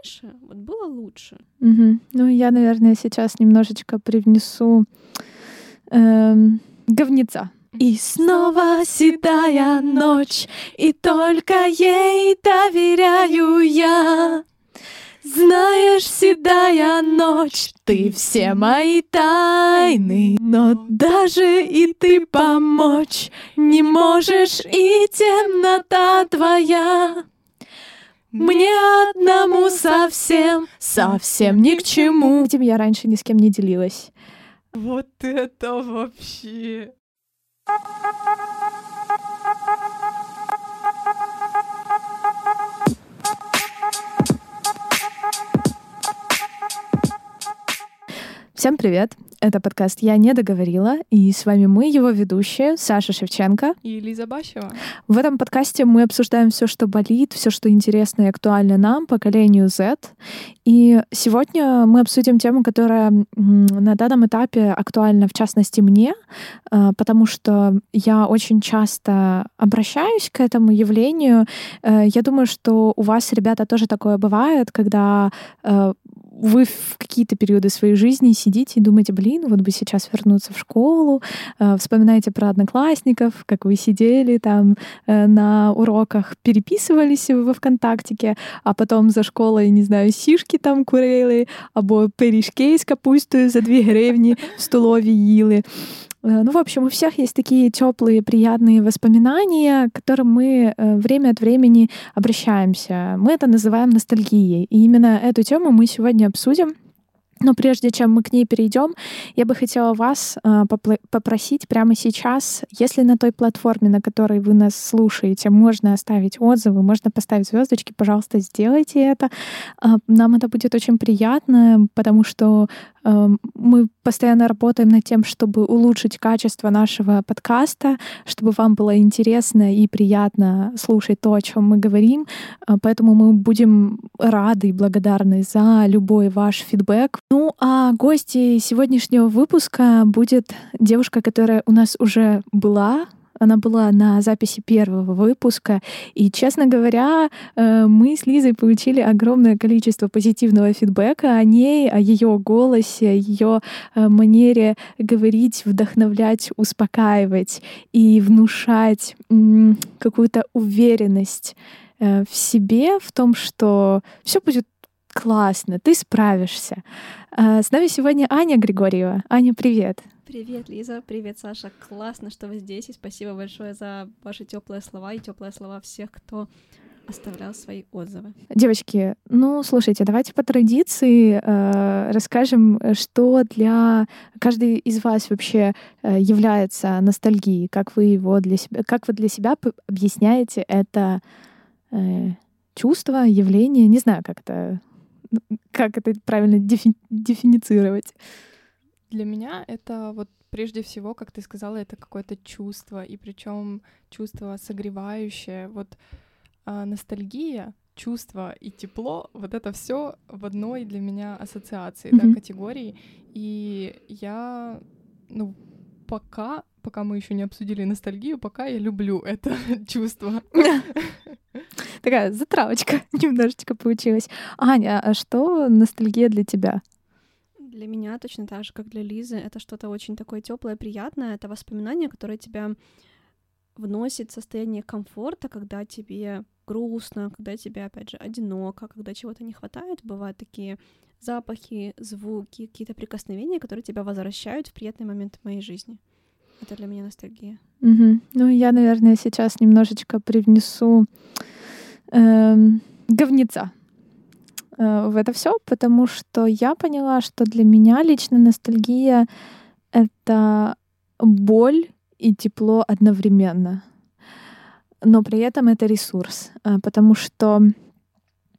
раньше вот было лучше. Угу. Ну, я, наверное, сейчас немножечко привнесу эм, говнеца. И снова седая ночь, и только ей доверяю я. Знаешь, седая ночь, ты все мои тайны, но даже и ты помочь не можешь, и темнота твоя. Мне одному совсем, совсем ни к чему. Этим я раньше ни с кем не делилась. Вот это вообще. Всем привет! Это подкаст «Я не договорила», и с вами мы, его ведущие, Саша Шевченко и Лиза Бащева. В этом подкасте мы обсуждаем все, что болит, все, что интересно и актуально нам, поколению Z. И сегодня мы обсудим тему, которая на данном этапе актуальна, в частности, мне, э, потому что я очень часто обращаюсь к этому явлению. Э, я думаю, что у вас, ребята, тоже такое бывает, когда э, вы в какие-то периоды своей жизни сидите и думаете, блин, вот бы сейчас вернуться в школу, э, вспоминаете про одноклассников, как вы сидели там э, на уроках, переписывались во ВКонтактике, а потом за школой, не знаю, сишки там курили, або пиріжки з капустою за две гривни в столові їли. Э, ну, в общем, у всех есть такие теплые, приятные воспоминания, к которым мы э, время от времени обращаемся. Мы это называем ностальгией. И именно эту тему мы сегодня обсудим. Но прежде чем мы к ней перейдем, я бы хотела вас э, попросить прямо сейчас, если на той платформе, на которой вы нас слушаете, можно оставить отзывы, можно поставить звездочки, пожалуйста, сделайте это. Э, нам это будет очень приятно, потому что Эм, мы постоянно работаем над тем, чтобы улучшить качество нашего подкаста, чтобы вам было интересно и приятно слушать то, о чем мы говорим. Э, поэтому мы будем рады и благодарны за любой ваш фидбэк. Ну а гости сегодняшнего выпуска будет девушка, которая у нас уже была она была на записи первого выпуска. И, честно говоря, э, мы с Лизой получили огромное количество позитивного фидбэка о ней, о ее голосе, ее э, манере говорить, вдохновлять, успокаивать и внушать какую-то уверенность э, в себе, в том, что все будет классно, ты справишься. С нами сегодня Аня Григорьева. Аня, привет. Привет, Лиза. Привет, Саша. Классно, что вы здесь. И спасибо большое за ваши теплые слова и теплые слова всех, кто оставлял свои отзывы. Девочки, ну слушайте, давайте по традиции э, расскажем, что для каждой из вас вообще э, является ностальгией, как вы его для себя, как вы для себя объясняете это э, чувство, явление, не знаю, как это, как это правильно дефи- дефиницировать. Для меня это вот прежде всего, как ты сказала, это какое-то чувство, и причем чувство согревающее. Вот а, ностальгия, чувство и тепло, вот это все в одной для меня ассоциации, mm-hmm. да, категории. И я, ну, пока, пока мы еще не обсудили ностальгию, пока я люблю это чувство. Такая затравочка немножечко получилась. Аня, а что ностальгия для тебя? Для меня точно так же, как для Лизы, это что-то очень такое теплое, приятное. Это воспоминание, которое тебя вносит в состояние комфорта, когда тебе грустно, когда тебе, опять же, одиноко, когда чего-то не хватает. Бывают такие запахи, звуки, какие-то прикосновения, которые тебя возвращают в приятный момент моей жизни. Это для меня ностальгия. Угу. Ну, я, наверное, сейчас немножечко привнесу эм, говнеца Э, в это все, потому что я поняла, что для меня лично ностальгия — это боль и тепло одновременно. Но при этом это ресурс, э, потому что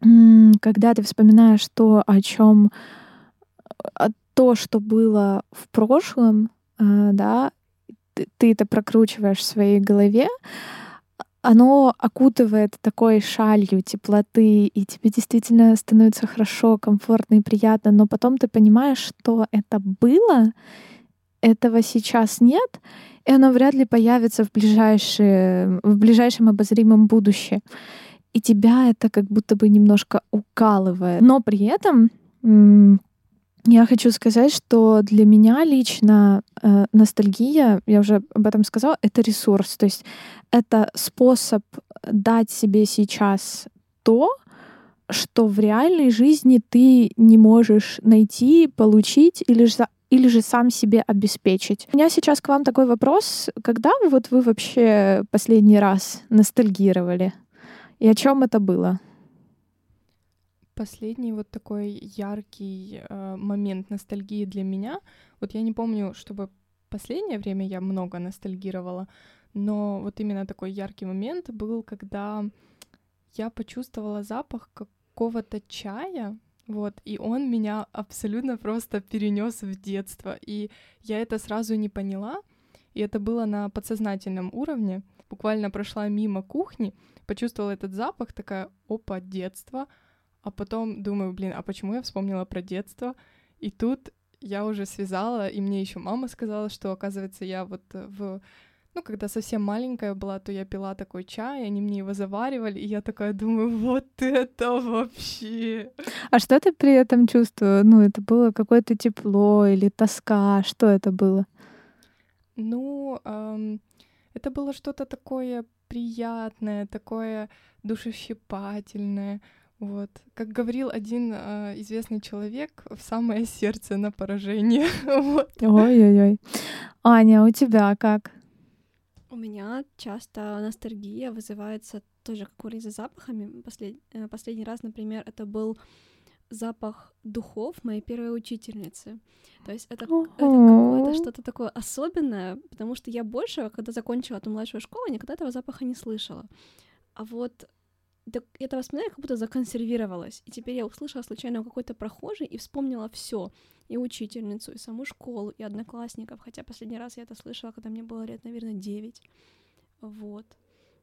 когда ты вспоминаешь то, о чем то, что было в прошлом, э, да, ты это прокручиваешь в своей голове, оно окутывает такой шалью теплоты, и тебе действительно становится хорошо, комфортно и приятно, но потом ты понимаешь, что это было, этого сейчас нет, и оно вряд ли появится в, ближайшее, в ближайшем обозримом будущем. И тебя это как будто бы немножко укалывает. Но при этом я хочу сказать, что для меня лично э, ностальгия, я уже об этом сказала, это ресурс. То есть это способ дать себе сейчас то, что в реальной жизни ты не можешь найти, получить или же или же сам себе обеспечить. У меня сейчас к вам такой вопрос. Когда вот вы вообще последний раз ностальгировали? И о чем это было? Последний вот такой яркий э, момент ностальгии для меня. Вот я не помню, чтобы последнее время я много ностальгировала, но вот именно такой яркий момент был, когда я почувствовала запах какого-то чая, вот, и он меня абсолютно просто перенес в детство. И я это сразу не поняла. И это было на подсознательном уровне. Буквально прошла мимо кухни, почувствовала этот запах, такая, опа, детство. А потом думаю, блин, а почему я вспомнила про детство? И тут я уже связала, и мне еще мама сказала, что, оказывается, я вот в ну, когда совсем маленькая была, то я пила такой чай, они мне его заваривали, и я такая думаю, вот это вообще. А что ты при этом чувствовала? Ну, это было какое-то тепло или тоска? Что это было? Ну, эм, это было что-то такое приятное, такое душещипательное. Вот. Как говорил один э, известный человек, в самое сердце на поражение. вот. Ой-ой-ой. Аня, у тебя как? У меня часто ностальгия вызывается тоже, как у за запахами. Послед... Э, последний раз, например, это был запах духов моей первой учительницы. То есть это, это какое-то что-то такое особенное, потому что я больше, когда закончила эту младшую школу, никогда этого запаха не слышала. А вот это воспоминание как будто законсервировалось. И теперь я услышала случайно какой-то прохожий и вспомнила все и учительницу, и саму школу, и одноклассников, хотя последний раз я это слышала, когда мне было лет, наверное, 9. Вот.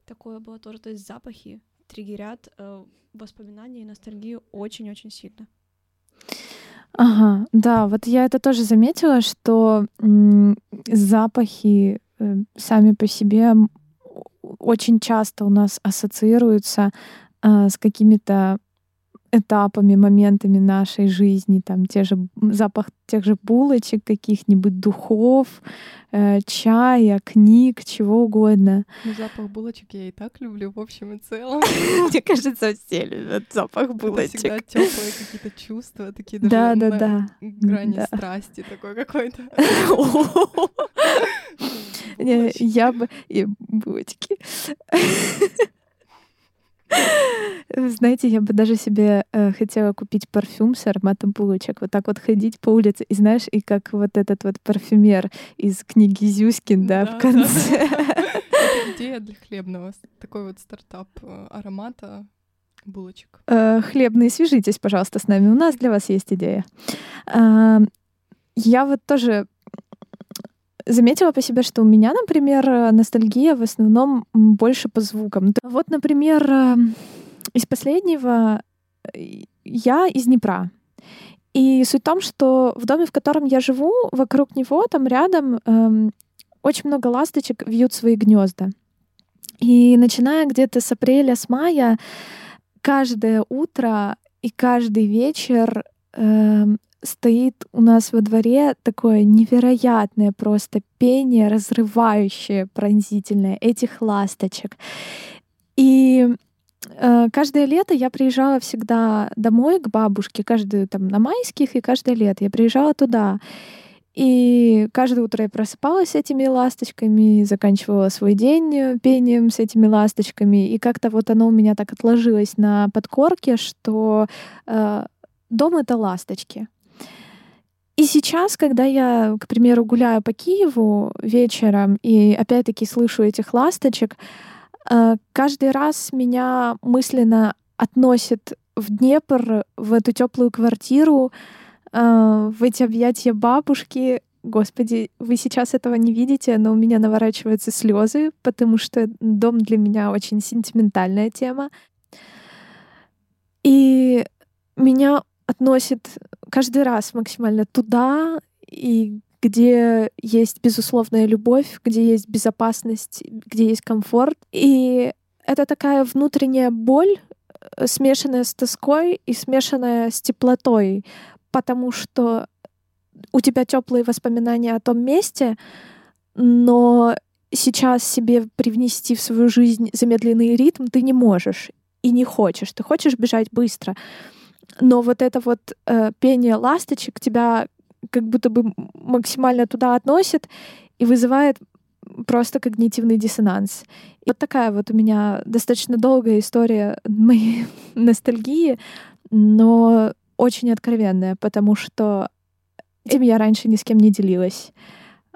Такое было тоже. То есть запахи триггерят э, воспоминания и ностальгию очень-очень сильно. Ага, да, вот я это тоже заметила, что запахи э, сами по себе очень часто у нас ассоциируются э, с какими-то этапами, моментами нашей жизни, там те же запах тех же булочек, каких-нибудь духов, э, чая, книг, чего угодно. Ну, запах булочек я и так люблю, в общем и целом. Мне кажется, все любят запах булочек. Всегда теплые какие-то чувства, такие даже да, да, да. грани страсти такой какой-то. Я бы... И булочки. Знаете, я бы даже себе э, хотела купить парфюм с ароматом булочек. Вот так вот ходить по улице, и знаешь, и как вот этот вот парфюмер из книги Зюскин, да, да в конце. Это идея для хлебного. Такой вот стартап э, аромата булочек. Э, хлебные, свяжитесь, пожалуйста, с нами. У нас для вас есть идея. Э, я вот тоже заметила по себе, что у меня, например, э, ностальгия в основном больше по звукам. Вот, например, э, из последнего э, я из Днепра. И суть в том, что в доме, в котором я живу, вокруг него, там рядом, эм, очень много ласточек вьют свои гнезда. И начиная где-то с апреля, с мая, каждое утро и каждый вечер эм, стоит у нас во дворе такое невероятное просто пение, разрывающее, пронзительное этих ласточек. И э, каждое лето я приезжала всегда домой к бабушке, каждую там на майских, и каждое лето я приезжала туда. И каждое утро я просыпалась с этими ласточками, заканчивала свой день пением с этими ласточками. И как-то вот оно у меня так отложилось на подкорке, что э, дом — это ласточки. И сейчас, когда я, к примеру, гуляю по Киеву вечером и опять-таки слышу этих ласточек, э, каждый раз меня мысленно относит в Днепр, в эту теплую квартиру, э, в эти объятия бабушки. Господи, вы сейчас этого не видите, но у меня наворачиваются слезы, потому что дом для меня очень сентиментальная тема. И меня относит каждый раз максимально туда, и где есть безусловная любовь, где есть безопасность, где есть комфорт. И это такая внутренняя боль, э, смешанная с тоской и смешанная с теплотой, потому что у тебя теплые воспоминания о том месте, но сейчас себе привнести в свою жизнь замедленный ритм ты не можешь и не хочешь. Ты хочешь бежать быстро. Но вот это вот э, пение ласточек тебя как будто бы максимально туда относит и вызывает просто когнитивный диссонанс. И вот такая вот у меня достаточно долгая история моей ностальгии, но очень откровенная, потому что этим я раньше ни с кем не делилась.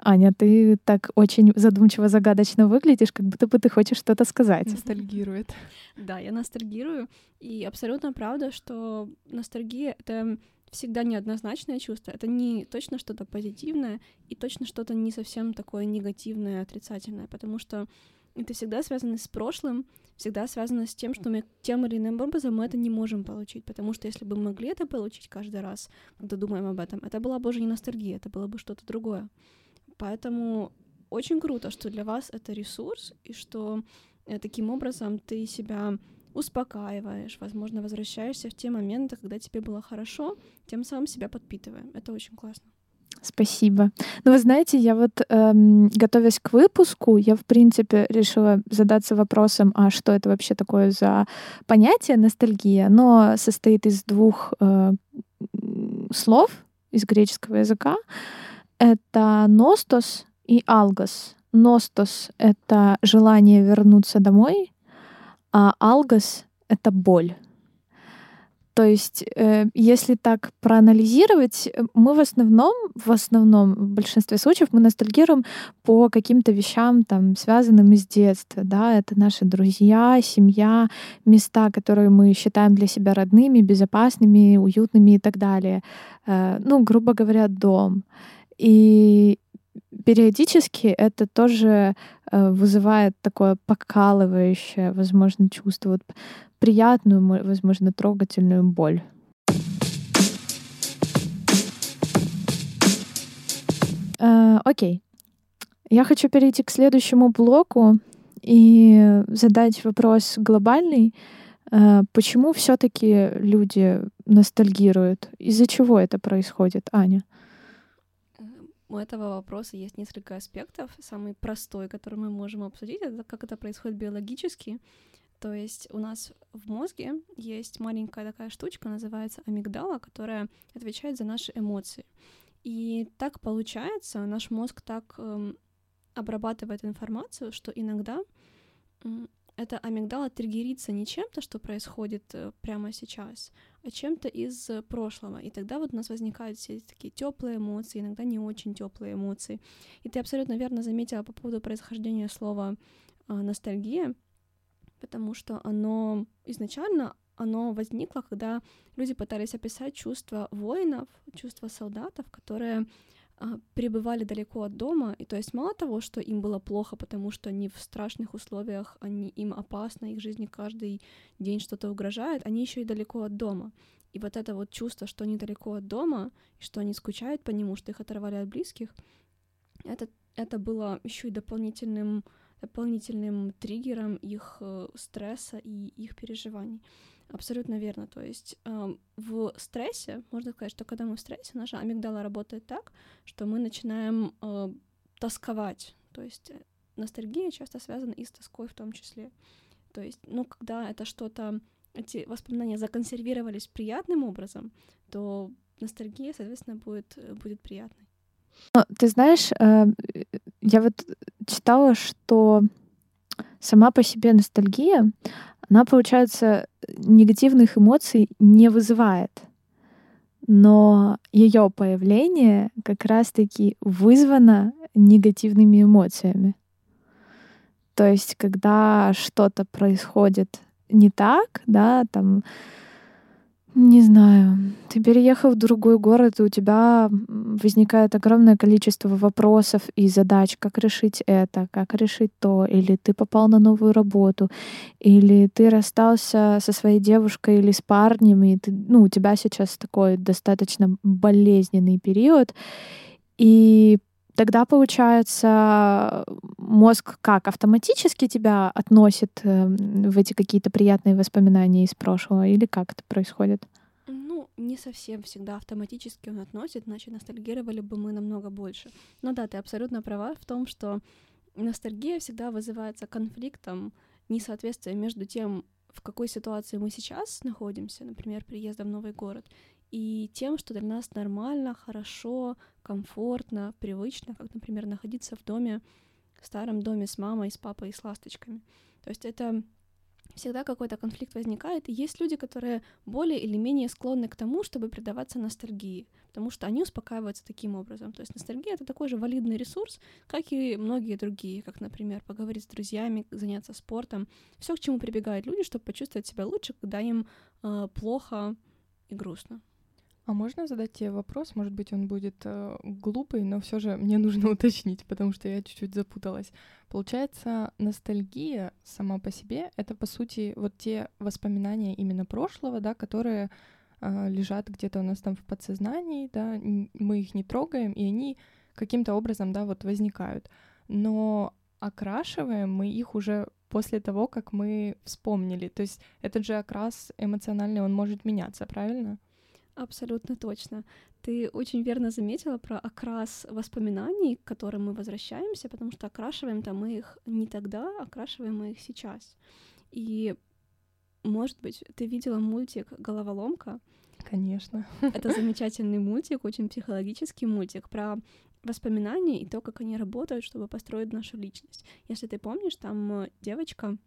Аня, ты так очень задумчиво, загадочно выглядишь, как будто бы ты хочешь что-то сказать. Ностальгирует. Да, я ностальгирую. И абсолютно правда, что ностальгия — это всегда неоднозначное чувство. Это не точно что-то позитивное и точно что-то не совсем такое негативное, отрицательное, потому что это всегда связано с прошлым, всегда связано с тем, что мы тем или иным образом мы это не можем получить, потому что если бы мы могли это получить каждый раз, когда думаем об этом, это была бы уже не ностальгия, это было бы что-то другое. Поэтому очень круто, что для вас это ресурс, и что э, таким образом ты себя успокаиваешь, возможно, возвращаешься в те моменты, когда тебе было хорошо, тем самым себя подпитывая. Это очень классно. Спасибо. Ну, вы знаете, я вот, эм, готовясь к выпуску, я, в принципе, решила задаться вопросом, а что это вообще такое за понятие ностальгия? Оно состоит из двух э, слов из греческого языка. Это ностос и алгос. Ностос — это желание вернуться домой, а алгос — это боль. То есть, э, если так проанализировать, мы в основном, в основном, в большинстве случаев мы ностальгируем по каким-то вещам, там, связанным из детства, да, это наши друзья, семья, места, которые мы считаем для себя родными, безопасными, уютными и так далее. Э, ну, грубо говоря, дом. И периодически это тоже э, вызывает такое покалывающее, возможно, чувство, вот приятную, возможно, трогательную боль. Э, окей. Я хочу перейти к следующему блоку и задать вопрос глобальный. Э, почему все-таки люди ностальгируют? Из-за чего это происходит, Аня? У этого вопроса есть несколько аспектов. Самый простой, который мы можем обсудить, это как это происходит биологически. То есть у нас в мозге есть маленькая такая штучка, называется амигдала, которая отвечает за наши эмоции. И так получается, наш мозг так эм, обрабатывает информацию, что иногда эта амигдала триггерится не чем-то, что происходит э, прямо сейчас, а чем-то из прошлого. И тогда вот у нас возникают все такие теплые эмоции, иногда не очень теплые эмоции. И ты абсолютно верно заметила по поводу происхождения слова э, ностальгия, потому что оно изначально оно возникло, когда люди пытались описать чувства воинов, чувства солдатов, которые а, пребывали далеко от дома, и то есть мало того, что им было плохо, потому что они в страшных условиях, они им опасно, их жизни каждый день что-то угрожает, они еще и далеко от дома. И вот это вот чувство, что они далеко от дома, и что они скучают по нему, что их оторвали от близких, это, это было еще и дополнительным, дополнительным триггером их э, стресса и их переживаний. Абсолютно верно. То есть э, в стрессе, можно сказать, что когда мы в стрессе, наша амигдала работает так, что мы начинаем э, тосковать. То есть э, ностальгия часто связана и с тоской в том числе. То есть, ну, когда это что-то, эти воспоминания законсервировались приятным образом, то ностальгия, соответственно, будет, э, будет приятной. Ну, ты знаешь, э, я вот читала, что сама по себе ностальгия, она, получается, негативных эмоций не вызывает. Но ее появление как раз-таки вызвано негативными эмоциями. То есть, когда что-то происходит не так, да, там не знаю. Ты переехал в другой город, и у тебя возникает огромное количество вопросов и задач, как решить это, как решить то, или ты попал на новую работу, или ты расстался со своей девушкой или с парнем, и ты, ну, у тебя сейчас такой достаточно болезненный период, и тогда, получается, мозг как автоматически тебя относит э, в эти какие-то приятные воспоминания из прошлого, или как это происходит? Ну, не совсем всегда автоматически он относит, иначе ностальгировали бы мы намного больше. Но да, ты абсолютно права в том, что ностальгия всегда вызывается конфликтом, несоответствием между тем, в какой ситуации мы сейчас находимся, например, приездом в новый город, и тем, что для нас нормально, хорошо, комфортно, привычно, как, например, находиться в доме, в старом доме с мамой, с папой и с ласточками. То есть это всегда какой-то конфликт возникает, и есть люди, которые более или менее склонны к тому, чтобы предаваться ностальгии, потому что они успокаиваются таким образом. То есть ностальгия — это такой же валидный ресурс, как и многие другие, как, например, поговорить с друзьями, заняться спортом, все, к чему прибегают люди, чтобы почувствовать себя лучше, когда им э, плохо и грустно. А можно задать тебе вопрос? Может быть, он будет э, глупый, но все же мне нужно уточнить, потому что я чуть-чуть запуталась. Получается, ностальгия сама по себе — это, по сути, вот те воспоминания именно прошлого, да, которые э, лежат где-то у нас там в подсознании, да, мы их не трогаем, и они каким-то образом, да, вот возникают. Но окрашиваем мы их уже после того, как мы вспомнили. То есть этот же окрас эмоциональный, он может меняться, правильно? Абсолютно точно. Ты очень верно заметила про окрас воспоминаний, к которым мы возвращаемся, потому что окрашиваем-то мы их не тогда, окрашиваем мы их сейчас. И, может быть, ты видела мультик «Головоломка»? Конечно. Это замечательный мультик, очень психологический мультик про воспоминания и то, как они работают, чтобы построить нашу личность. Если ты помнишь, там девочка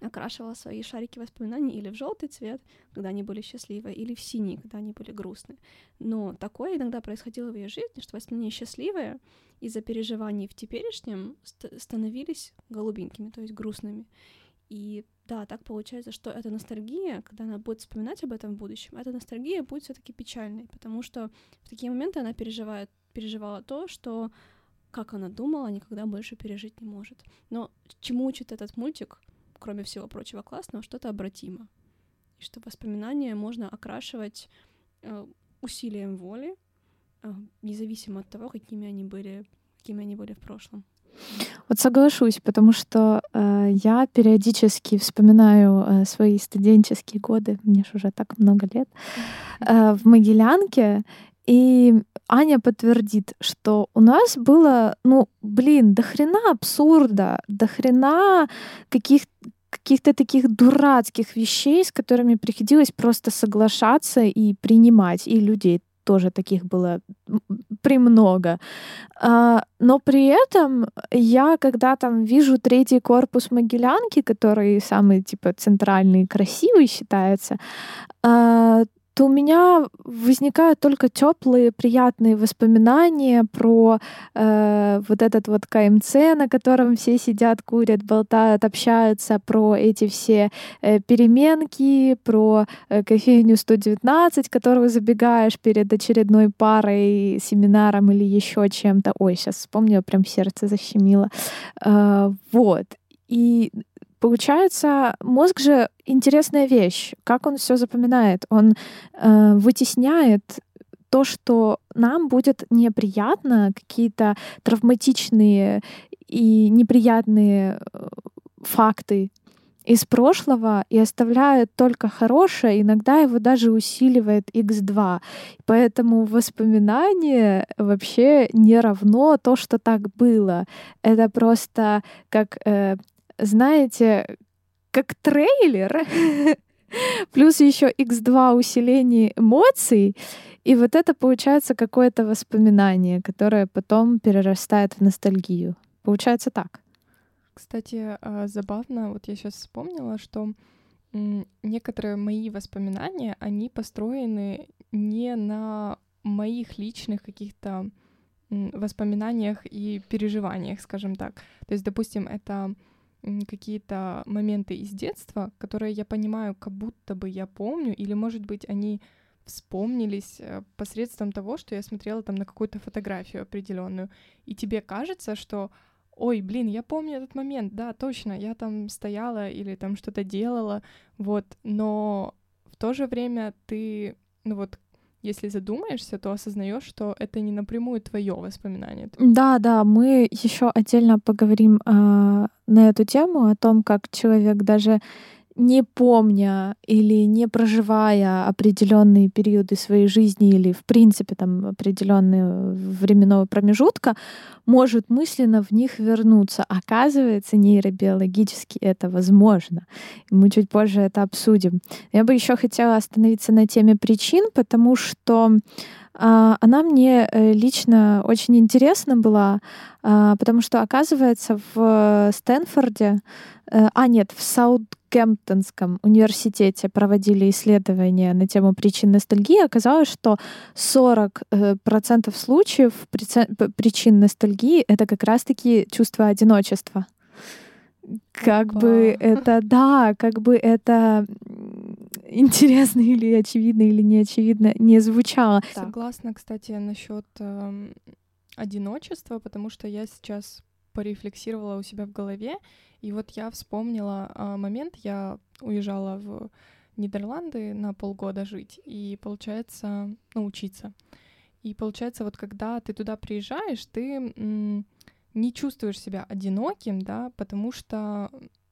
окрашивала свои шарики воспоминаний или в желтый цвет, когда они были счастливы, или в синий, когда они были грустные. Но такое иногда происходило в ее жизни, что воспоминания счастливые из-за переживаний в теперешнем ст- становились голубенькими, то есть грустными. И да, так получается, что эта ностальгия, когда она будет вспоминать об этом в будущем, эта ностальгия будет все-таки печальной, потому что в такие моменты она переживает, переживала то, что как она думала, никогда больше пережить не может. Но чему учит этот мультик? Кроме всего прочего классного, что-то обратимо. И что воспоминания можно окрашивать э, усилием воли, э, независимо от того, какими они были, какими они были в прошлом. Вот соглашусь, потому что э, я периодически вспоминаю э, свои студенческие годы, мне же уже так много лет, э, в Могилянке, и Аня подтвердит, что у нас было, ну, блин, до хрена абсурда, до хрена каких каких-то таких дурацких вещей, с которыми приходилось просто соглашаться и принимать. И людей тоже таких было премного. А, но при этом я, когда там вижу третий корпус Могилянки, который самый, типа, центральный, красивый считается, а, то у меня возникают только теплые, приятные воспоминания про э, вот этот вот КМЦ, на котором все сидят, курят, болтают, общаются, про эти все э, переменки, про э, кофейню 119, которую забегаешь перед очередной парой, семинаром или еще чем-то. Ой, сейчас вспомнила, прям сердце защемило. Э, вот. И Получается, мозг же интересная вещь. Как он все запоминает? Он э, вытесняет то, что нам будет неприятно, какие-то травматичные и неприятные э, факты из прошлого и оставляет только хорошее, иногда его даже усиливает x2. Поэтому воспоминание вообще не равно то, что так было. Это просто как э, знаете, как трейлер, плюс еще x2 усиление эмоций, и вот это получается какое-то воспоминание, которое потом перерастает в ностальгию. Получается так. Кстати, а, забавно, вот я сейчас вспомнила, что некоторые мои воспоминания, они построены не на моих личных каких-то воспоминаниях и переживаниях, скажем так. То есть, допустим, это какие-то моменты из детства, которые я понимаю, как будто бы я помню, или, может быть, они вспомнились э, посредством того, что я смотрела там на какую-то фотографию определенную, и тебе кажется, что ой, блин, я помню этот момент, да, точно, я там стояла или там что-то делала, вот, но в то же время ты, ну вот, если задумаешься, то осознаешь, что это не напрямую твое воспоминание. Да, да, мы еще отдельно поговорим э, на эту тему о том, как человек даже не помня или не проживая определенные периоды своей жизни или, в принципе, там определенные временного промежутка, может мысленно в них вернуться. Оказывается, нейробиологически это возможно. Мы чуть позже это обсудим. Я бы еще хотела остановиться на теме причин, потому что а, она мне э, лично очень интересна была, а, потому что, оказывается, в Стэнфорде, э, а нет, в Саутгемптонском университете проводили исследования на тему причин ностальгии. Оказалось, что 40% э, случаев причин ностальгии — это как раз-таки чувство одиночества как Опа. бы это, да, как бы это интересно или очевидно или не очевидно не звучало. Согласна, кстати, насчет э, одиночества, потому что я сейчас порефлексировала у себя в голове, и вот я вспомнила э, момент, я уезжала в Нидерланды на полгода жить, и получается, ну, учиться. И получается, вот когда ты туда приезжаешь, ты не чувствуешь себя одиноким, да, потому что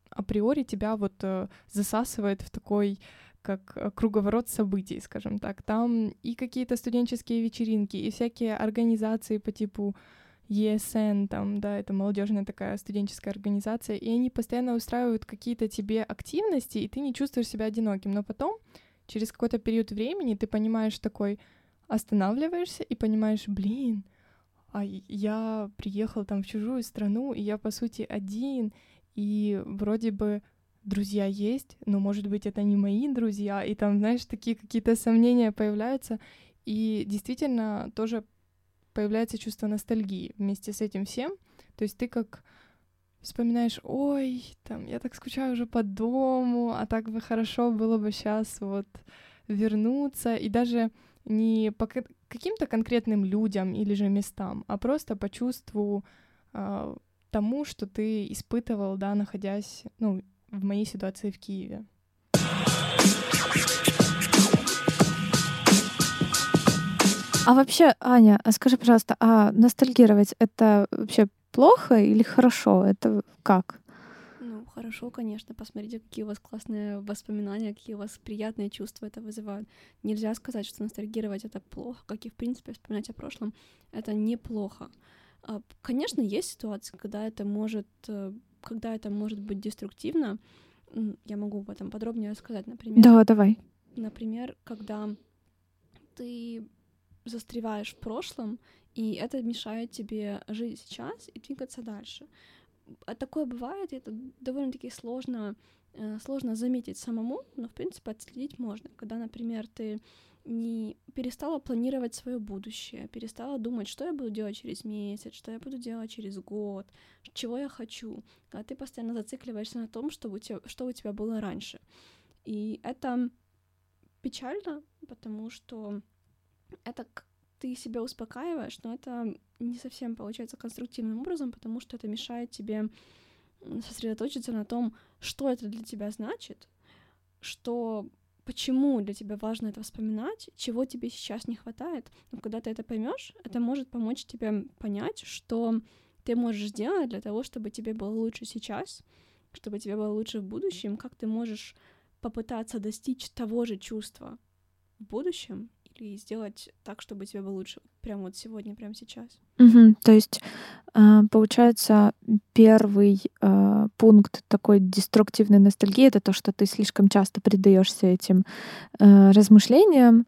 априори тебя вот э, засасывает в такой как э, круговорот событий, скажем так. Там и какие-то студенческие вечеринки, и всякие организации по типу ESN, там, да, это молодежная такая студенческая организация, и они постоянно устраивают какие-то тебе активности, и ты не чувствуешь себя одиноким. Но потом, через какой-то период времени, ты понимаешь такой, останавливаешься и понимаешь, блин, а я приехал там в чужую страну, и я, по сути, один, и вроде бы друзья есть, но, может быть, это не мои друзья, и там, знаешь, такие какие-то сомнения появляются, и действительно тоже появляется чувство ностальгии вместе с этим всем, то есть ты как вспоминаешь, ой, там, я так скучаю уже по дому, а так бы хорошо было бы сейчас вот вернуться, и даже не по каким-то конкретным людям или же местам, а просто по чувству э, тому, что ты испытывал, да, находясь, ну, в моей ситуации в Киеве. А вообще, Аня, а скажи, пожалуйста, а ностальгировать это вообще плохо или хорошо? Это как? Ну, хорошо, конечно. Посмотрите, какие у вас классные воспоминания, какие у вас приятные чувства это вызывают. Нельзя сказать, что ностальгировать это плохо, как и, в принципе, вспоминать о прошлом. Это неплохо. А, конечно, есть ситуации, когда это может э, когда это может быть деструктивно, я могу об этом подробнее рассказать. Например, да, давай. Например, когда ты застреваешь в прошлом, и это мешает тебе жить сейчас и двигаться дальше. А такое бывает, и это довольно-таки сложно, э, сложно заметить самому, но, в принципе, отследить можно. Когда, например, ты не перестала планировать свое будущее, перестала думать, что я буду делать через месяц, что я буду делать через год, чего я хочу. Когда ты постоянно зацикливаешься на том, что у тебя, что у тебя было раньше. И это печально, потому что это ты себя успокаиваешь, но это не совсем получается конструктивным образом, потому что это мешает тебе сосредоточиться на том, что это для тебя значит, что почему для тебя важно это вспоминать, чего тебе сейчас не хватает. Но когда ты это поймешь, это может помочь тебе понять, что ты можешь сделать для того, чтобы тебе было лучше сейчас, чтобы тебе было лучше в будущем, как ты можешь попытаться достичь того же чувства в будущем, или сделать так, чтобы тебе было лучше прямо вот сегодня, прямо сейчас. Угу, то есть, а, получается, первый а, пункт такой деструктивной ностальгии это то, что ты слишком часто предаешься этим а, размышлениям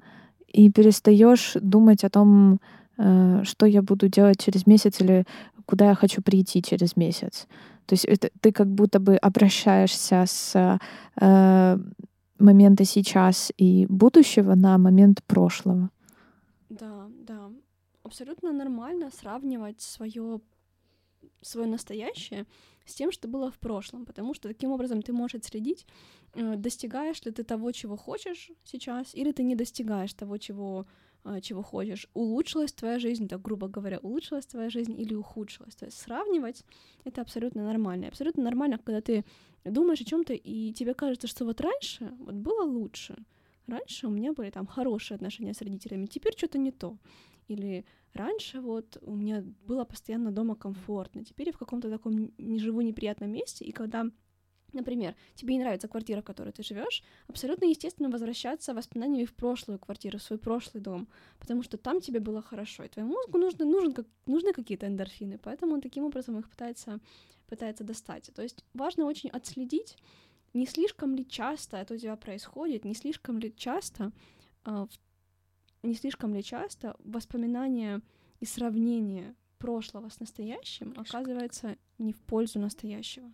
и перестаешь думать о том, что я буду делать через месяц или куда я хочу прийти через месяц. То есть это, ты как будто бы обращаешься с момента сейчас и будущего на момент прошлого. Да, да. Абсолютно нормально сравнивать свое свое настоящее с тем, что было в прошлом, потому что таким образом ты можешь отследить, э, достигаешь ли ты того, чего хочешь сейчас, или ты не достигаешь того, чего чего хочешь, улучшилась твоя жизнь, так грубо говоря, улучшилась твоя жизнь или ухудшилась. То есть сравнивать это абсолютно нормально. Абсолютно нормально, когда ты думаешь о чем-то, и тебе кажется, что вот раньше вот было лучше. раньше у меня были там хорошие отношения с родителями, теперь что-то не то. Или раньше вот у меня было постоянно дома комфортно, теперь я в каком-то таком не живу неприятном месте, и когда Например, тебе не нравится квартира, в которой ты живешь, абсолютно естественно возвращаться воспоминаниями в прошлую квартиру, в свой прошлый дом, потому что там тебе было хорошо, и твоему мозгу нужны, нужен, как, нужны какие-то эндорфины, поэтому он таким образом их пытается, пытается достать. То есть важно очень отследить, не слишком ли часто это у тебя происходит, не слишком ли часто, э, не слишком ли часто воспоминания и сравнение прошлого с настоящим оказывается не в пользу настоящего.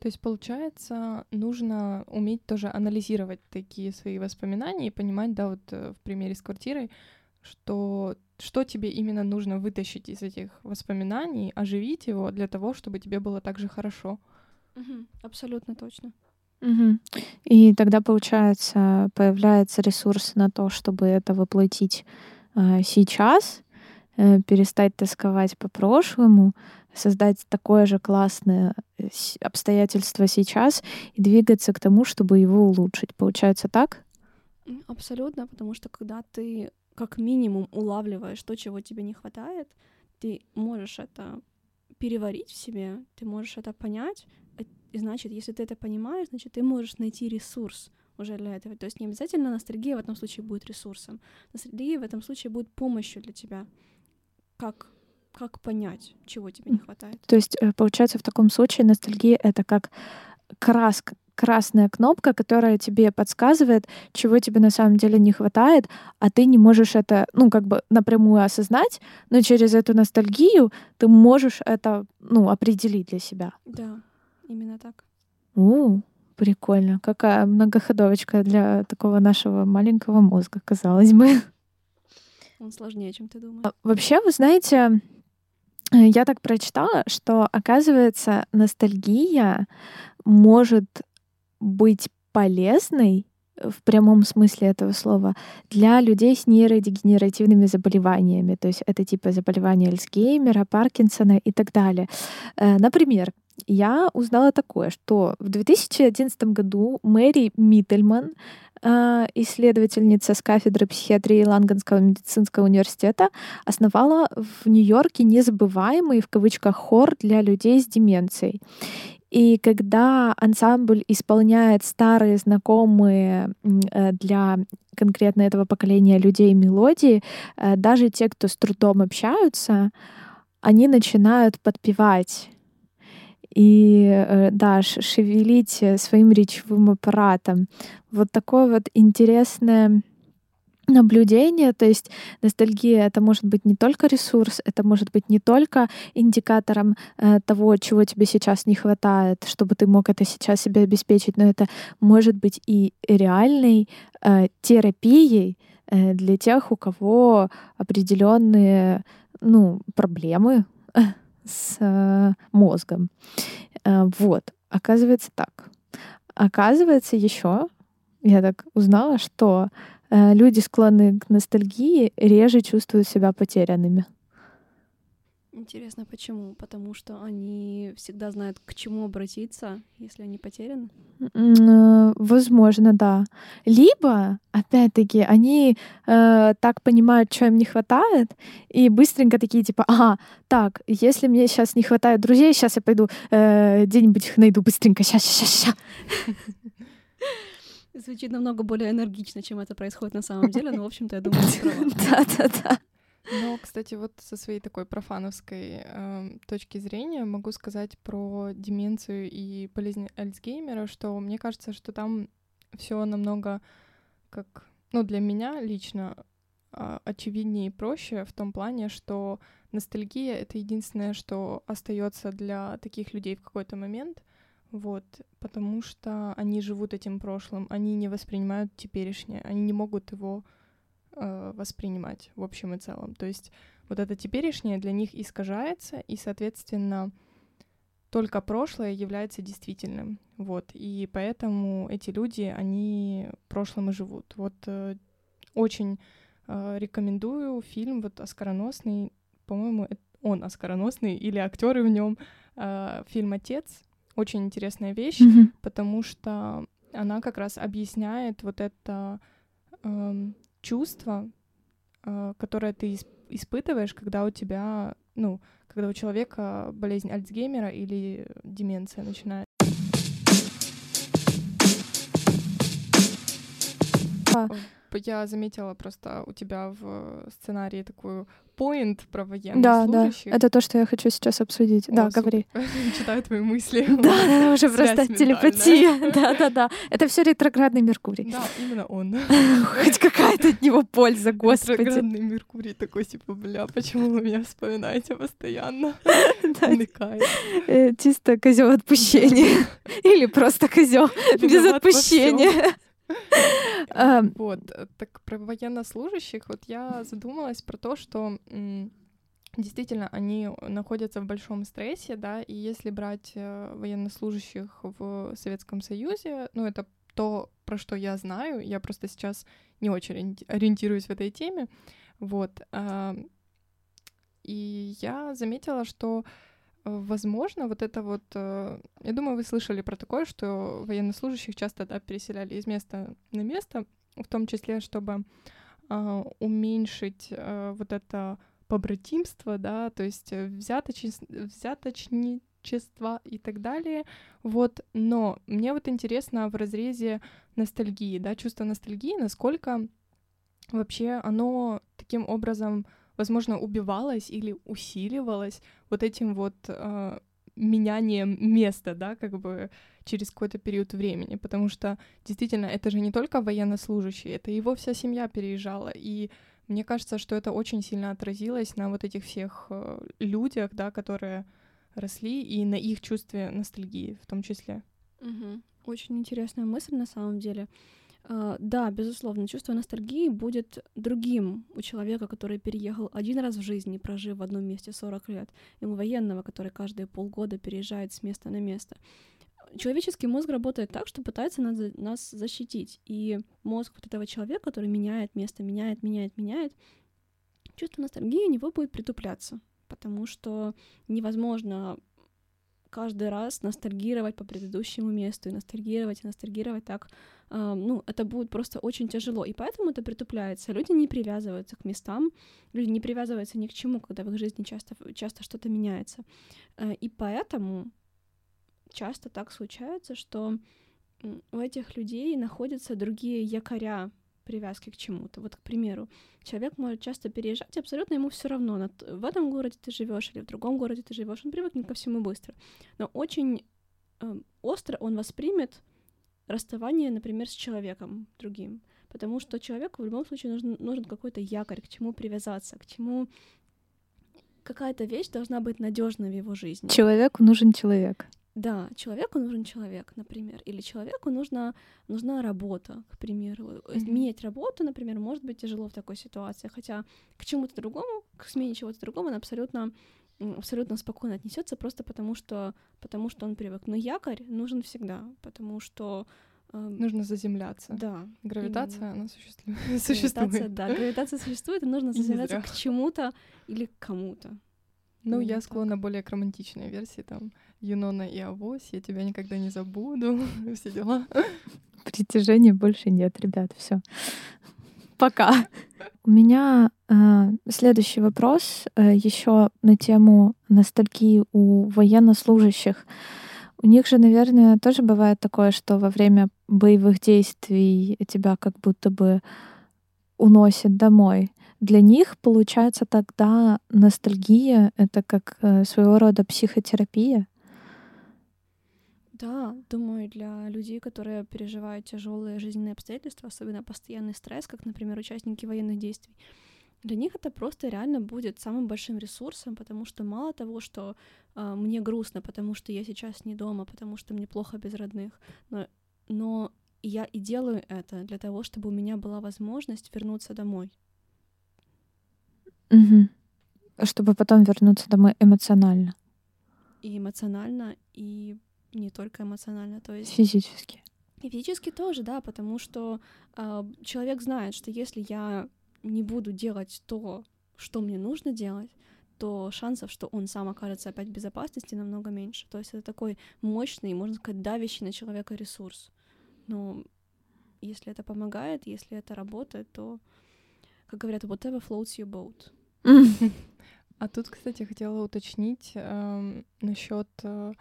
То есть, получается, нужно уметь тоже анализировать такие свои воспоминания и понимать, да, вот э, в примере с квартирой, что что тебе именно нужно вытащить из этих воспоминаний, оживить его для того, чтобы тебе было так же хорошо. Угу, абсолютно точно. Угу. И тогда, получается, появляется ресурс на то, чтобы это воплотить э, сейчас, э, перестать тосковать по прошлому, создать такое же классное э, обстоятельство сейчас и двигаться к тому, чтобы его улучшить. Получается так? Абсолютно, потому что когда ты как минимум улавливаешь то, чего тебе не хватает, ты можешь это переварить в себе, ты можешь это понять, э, и значит, если ты это понимаешь, значит, ты можешь найти ресурс уже для этого. То есть не обязательно ностальгия в этом случае будет ресурсом. Ностальгия в этом случае будет помощью для тебя, как как понять, чего тебе не хватает? То есть, э, получается, в таком случае ностальгия — это как краска, красная кнопка, которая тебе подсказывает, чего тебе на самом деле не хватает, а ты не можешь это, ну, как бы напрямую осознать, но через эту ностальгию ты можешь это, ну, определить для себя. Да, именно так. У, прикольно. Какая многоходовочка для такого нашего маленького мозга, казалось бы. Он сложнее, чем ты думаешь. А, вообще, вы знаете, я так прочитала, что, оказывается, ностальгия может быть полезной в прямом смысле этого слова для людей с нейродегенеративными заболеваниями. То есть это типа заболевания Альцгеймера, Паркинсона и так далее. Э, например, я узнала такое, что в 2011 году Мэри Миттельман, а, исследовательница с кафедры психиатрии Лангонского медицинского университета, основала в Нью-Йорке незабываемый в кавычках хор для людей с деменцией. И когда ансамбль исполняет старые знакомые э, для конкретно этого поколения людей мелодии, э, даже те, кто с трудом общаются, они начинают подпевать и, э, да, шевелить э, своим речевым аппаратом. Вот такое вот интересное наблюдение, то есть ностальгия это может быть не только ресурс, это может быть не только индикатором э, того, чего тебе сейчас не хватает, чтобы ты мог это сейчас себе обеспечить, но это может быть и реальной э, терапией э, для тех, у кого определенные ну, проблемы с э, мозгом. Э, вот, оказывается так. Оказывается еще, я так узнала, что э, люди, склонные к ностальгии, реже чувствуют себя потерянными. Интересно, почему? Потому что они всегда знают, к чему обратиться, если они потеряны? Э, возможно, да. Либо, опять-таки, они э, так понимают, что им не хватает, и быстренько такие типа, ага, так, если мне сейчас не хватает друзей, сейчас я пойду э, где-нибудь их найду быстренько, сейчас, сейчас, сейчас. Звучит намного более энергично, чем это происходит на самом деле, но, в общем-то, я думаю, Да-да-да. Но, кстати, вот со своей такой профановской э, точки зрения могу сказать про деменцию и болезнь Альцгеймера, что мне кажется, что там все намного как, ну, для меня лично э, очевиднее и проще в том плане, что ностальгия — это единственное, что остается для таких людей в какой-то момент, вот, потому что они живут этим прошлым, они не воспринимают теперешнее, они не могут его э, воспринимать в общем и целом. То есть вот это теперешнее для них искажается, и, соответственно, только прошлое является действительным. Вот, и поэтому эти люди, они прошлым и живут. Вот э, очень э, рекомендую фильм вот «Оскароносный», по-моему, он оскароносный, или актеры в нем, э, фильм «Отец». Очень интересная вещь, mm-hmm. потому что она как раз объясняет вот это э, чувство, э, которое ты исп- испытываешь, когда у тебя, ну, когда у человека болезнь Альцгеймера или деменция начинает. Я заметила просто у тебя в сценарии такую поинт про военных Да, да, служащих. это то, что я хочу сейчас обсудить. О, да, супер. говори. Читаю твои мысли. Да, да, уже просто телепатия. Да, да, да. Это все ретроградный Меркурий. Да, именно он. Хоть какая-то от него польза, господи. Ретроградный Меркурий такой, типа, бля, почему вы меня вспоминаете постоянно? Да, Намекает. э, Чисто козел отпущения. Или просто козел без отпущения. А, Вот, э, так про военнослужащих, вот я задумалась про то, что действительно они находятся в большом стрессе, да, и если брать э, военнослужащих в Советском Союзе, ну, это то, про что я знаю, я просто сейчас не очень ориенти- ориентируюсь в этой теме, вот, а, и я заметила, что Возможно, вот это вот... э, Я думаю, вы слышали про такое, что военнослужащих часто да, переселяли из места на место, в том числе, чтобы а, уменьшить э, вот это побратимство, да, то есть э, взяточес- взяточничество и так далее. Вот, но мне вот интересно в разрезе ностальгии, да, чувство ностальгии, насколько вообще оно таким образом, возможно, убивалось или усиливалось вот этим вот э, менянием места, да, как бы через какой-то период времени, потому что действительно это же не только военнослужащий, это его вся семья переезжала, и мне кажется, что это очень сильно отразилось на вот этих всех э, людях, да, которые росли, и на их чувстве ностальгии в том числе. Мгм. Очень интересная мысль на самом деле. А, Да, безусловно, чувство ностальгии будет другим у человека, который переехал один раз в жизни, прожив в одном месте 40 лет, и у военного, который каждые полгода переезжает с места на место. Человеческий мозг работает так, что пытается нас, нас защитить. И мозг вот этого человека, который меняет место, меняет, меняет, меняет, чувство ностальгии у него будет притупляться, потому что невозможно каждый раз ностальгировать по предыдущему месту и ностальгировать, и ностальгировать так, ну, это будет просто очень тяжело, и поэтому это притупляется. Люди не привязываются к местам, люди не привязываются ни к чему, когда в их жизни часто, часто что-то меняется. Э, И поэтому часто так случается, что у этих людей находятся другие якоря привязки к чему-то. Вот, к примеру, человек может часто переезжать, абсолютно ему все равно, в этом городе ты живешь или в другом городе ты живешь, он привыкнет ко всему быстро. Но очень эм, остро он воспримет расставание, например, с человеком другим. Потому что человеку в любом случае нужен, нужен какой-то якорь, к чему привязаться, к чему какая-то вещь должна быть надежна в его жизни. Человеку нужен человек. Да, человеку нужен человек, например, или человеку нужна, нужна работа, к примеру. Мгм. Менять работу, например, может быть тяжело в такой ситуации, хотя к чему-то другому, к смене чего-то другого он абсолютно абсолютно спокойно отнесется просто потому что потому что он привык. Но якорь нужен всегда, потому что эм, Нужно заземляться. да, Гравитация, именно. она существует. Гравитация, существует. да, гравитация существует, и нужно заземляться к чему-то или к кому-то. Ну, Ну, я так. склонна более к романтичной версии, там, Юнона и Авось, я тебя никогда не забуду, все дела. Притяжения больше нет, ребят, все. Пока. У меня э, следующий вопрос еще на тему ностальгии у военнослужащих. У них же, наверное, тоже бывает такое, что во время боевых действий тебя как будто бы уносят домой. Для них, получается, тогда ностальгия — это как э, своего рода психотерапия. Да, думаю, для людей, которые переживают тяжелые жизненные обстоятельства, особенно постоянный стресс, как, например, участники военных действий, для них это просто реально будет самым большим ресурсом, потому что мало того, что а, мне грустно, потому что я сейчас не дома, потому что мне плохо без родных, но, но я и делаю это для того, чтобы у меня была возможность вернуться домой. Мгм. Чтобы потом вернуться домой эмоционально, И эмоционально, и не только эмоционально, то есть физически. И физически тоже, да, потому что а, человек знает, что если я не буду делать то, что мне нужно делать, то шансов, что он сам окажется опять в безопасности, намного меньше. То есть это такой мощный, можно сказать, давящий на человека ресурс. Но если это помогает, если это работает, то, как говорят, whatever floats your boat. А тут, кстати, хотела уточнить э, насчет э,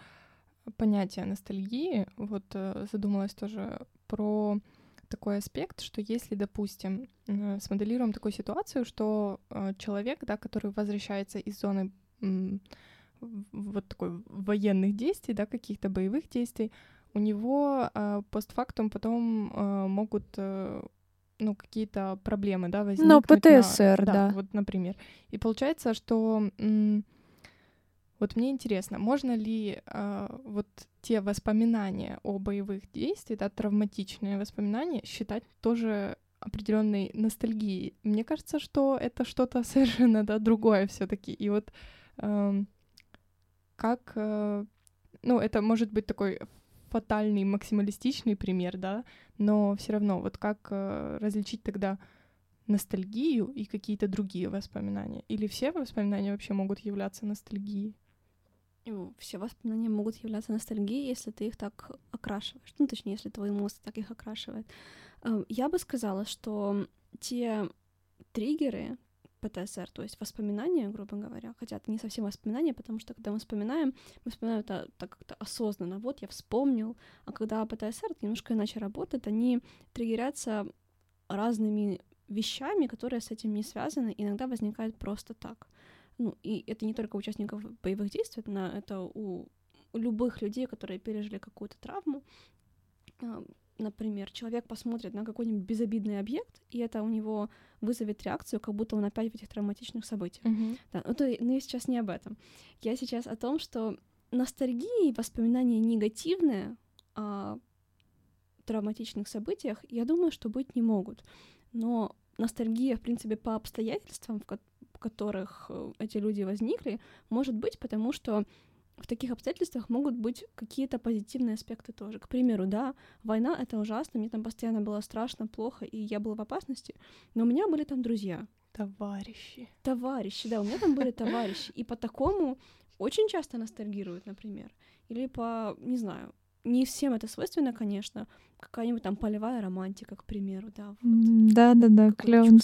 понятия ностальгии. Вот э, задумалась тоже про такой аспект, что если, допустим, э, смоделируем такую ситуацию, что э, человек, да, который возвращается из зоны вот такой военных действий, да, каких-то боевых действий, у него э, постфактум потом э, могут э, ну, какие-то проблемы, да, ну, возникнуть. Ну, ПТСР, на... да, да. Вот, например. И получается, что вот мне интересно, можно ли э, вот те воспоминания о боевых действиях, да, травматичные воспоминания, считать тоже определенной ностальгией? Мне кажется, что это что-то совершенно да, другое все-таки. И вот э, как, э, ну, это может быть такой фатальный, максималистичный пример, да, но все равно вот как э, различить тогда ностальгию и какие-то другие воспоминания? Или все воспоминания вообще могут являться ностальгией? Все воспоминания могут являться ностальгией, если ты их так окрашиваешь. Ну, точнее, если твой мозг так их окрашивает. Эм, я бы сказала, что те триггеры, ПТСР, то есть воспоминания, грубо говоря, хотя это не совсем воспоминания, потому что когда мы вспоминаем, мы вспоминаем это так как-то осознанно, вот я вспомнил, а когда ПТСР немножко иначе работает, они триггерятся разными вещами, которые с этим не связаны, иногда возникают просто так. Ну, и это не только у участников боевых действий, это, это у, любых людей, которые пережили какую-то травму, например, человек посмотрит на какой-нибудь безобидный объект, и это у него вызовет реакцию, как будто он опять в этих травматичных событиях. Mm-hmm. Да, ну, то, но я сейчас не об этом. Я сейчас о том, что ностальгия и воспоминания негативные о травматичных событиях, я думаю, что быть не могут. Но ностальгия, в принципе, по обстоятельствам, в, в которых э, эти люди возникли, может быть, потому что в таких обстоятельствах могут быть какие-то позитивные аспекты тоже. К примеру, да, война — это ужасно, мне там постоянно было страшно, плохо, и я была в опасности, но у меня были там друзья. Товарищи. Товарищи, да, у меня там были товарищи. И по такому очень часто ностальгируют, например. Или по, не знаю, не всем это свойственно, конечно, какая-нибудь там полевая романтика, к примеру, да. Да-да-да, клён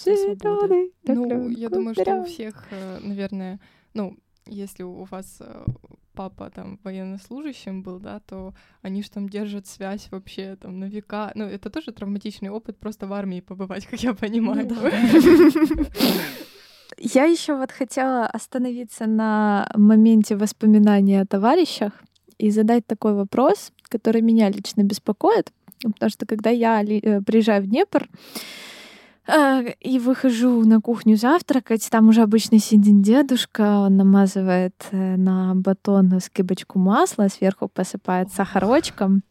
Ну, я думаю, что у всех, э, наверное, ну, если у вас э, папа там военнослужащим был, да, то они же там держат связь вообще там на века. Ну, это тоже травматичный опыт, просто в армии побывать, как я понимаю. Ну я еще вот хотела остановиться на моменте воспоминания о товарищах и задать такой вопрос, который меня лично беспокоит, потому что когда я э, приезжаю в Днепр, а, и выхожу на кухню завтракать. Там уже обычно сидит дедушка, он намазывает э, на батон скибочку масла, сверху посыпает сахарочком.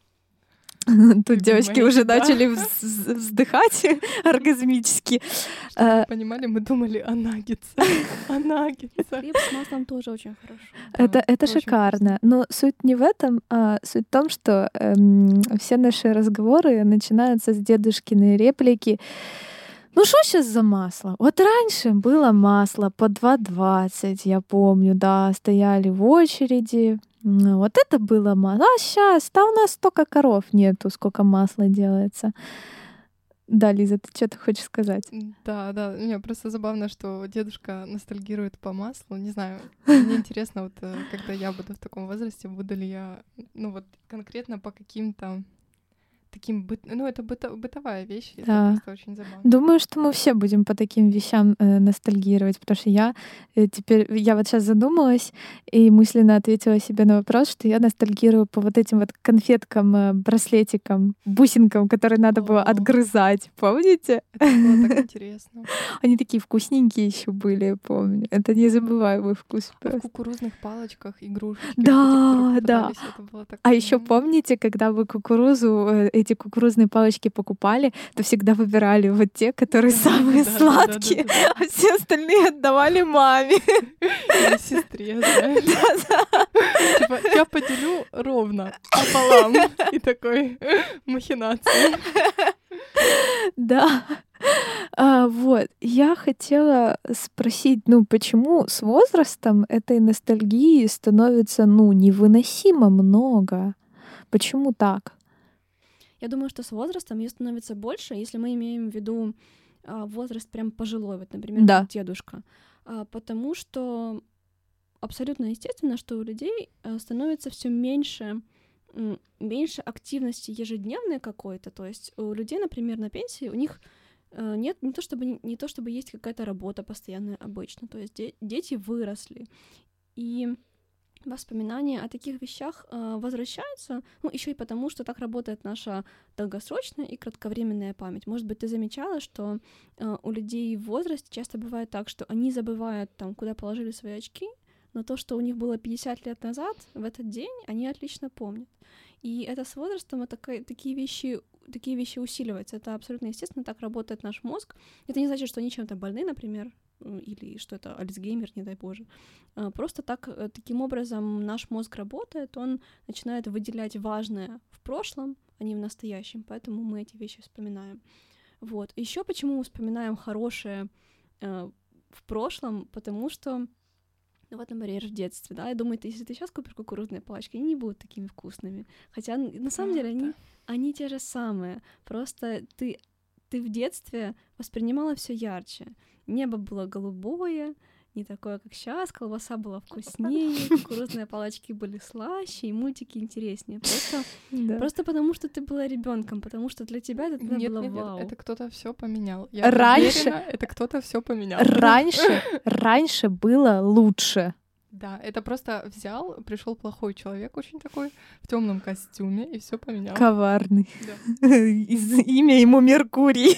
Тут девочки уже начали вздыхать оргазмически. А, понимали, мы думали о наггетсах. О наггетсах. Хлеб с маслом тоже очень хорошо. Это, это шикарно. Но суть не в этом, а суть в том, что эм, все наши разговоры начинаются с дедушкиной реплики. Ну что сейчас за масло? Вот раньше было масло по 2,20, я помню, да, стояли в очереди. Вот это было масло. А сейчас, да у нас столько коров нету, сколько масла делается. Да, Лиза, ты что-то хочешь сказать? Да, да, мне просто забавно, что дедушка ностальгирует по маслу. Не знаю, мне интересно, вот э, когда я буду в таком возрасте, буду ли я, ну вот конкретно по каким-то таким быт... ну это быто... бытовая вещь, да. это просто очень забавно. Думаю, что мы все будем по таким вещам э, ностальгировать, потому что я э, теперь я вот сейчас задумалась и мысленно ответила себе на вопрос, что я ностальгирую по вот этим вот конфеткам, э, браслетикам, бусинкам, которые надо О. было отгрызать, помните? Это было так интересно. Они такие вкусненькие еще были, помню. Это незабываемый вкус. В кукурузных палочках игрушки. Да, да. А еще помните, когда вы кукурузу э, эти кукурузные палочки покупали, то всегда выбирали вот те, которые самые сладкие, а все остальные отдавали маме. Или сестре, знаешь. Типа, я поделю ровно пополам. И такой махинации. Да. А, вот, я хотела спросить, ну, почему с возрастом этой ностальгии становится, ну, невыносимо много? Почему так? Я думаю, что с возрастом ее становится больше, если мы имеем в виду а, возраст прям пожилой, вот, например, Да. дедушка. А, потому что абсолютно естественно, что у людей э, становится все меньше меньше активности ежедневной какой-то. То есть у людей, например, на пенсии у них э, нет не то чтобы не то чтобы есть какая-то работа постоянная обычно. То есть де- дети выросли и воспоминания о таких вещах э, возвращаются, ну еще и потому, что так работает наша долгосрочная и кратковременная память. Может быть, ты замечала, что э, у людей в возрасте часто бывает так, что они забывают там, куда положили свои очки, но то, что у них было 50 лет назад, в этот день, они отлично помнят. И это с возрастом такая, такие вещи такие вещи усиливаются. Это абсолютно естественно, так работает наш мозг. Это не значит, что они чем-то больны, например, или что это Альцгеймер, не дай боже. А, Просто так, э, таким образом наш мозг работает, он начинает выделять важное в прошлом, а не в настоящем, поэтому мы эти вещи вспоминаем. Вот. Еще почему мы вспоминаем хорошее э, в прошлом, потому что ну вот, например, в детстве, да, я думаю, ты, если ты сейчас купишь кукурузные палочки, они не будут такими вкусными. Хотя на самом деле они, они те же самые. Просто ты, ты в детстве воспринимала все ярче. Небо было голубое, не такое, как сейчас, колбаса была вкуснее, кукурузные палочки были слаще, и мультики интереснее. Просто, Да. просто потому, что ты была ребенком, потому что для тебя это Нет, было нет, нет, вау. это кто-то все поменял. Я Раньше- уверена, это кто-то все поменял. Раньше, раньше было лучше. Да, это просто взял, пришел плохой человек, очень такой в темном костюме, и все поменял. Коварный. Да. Имя ему Меркурий.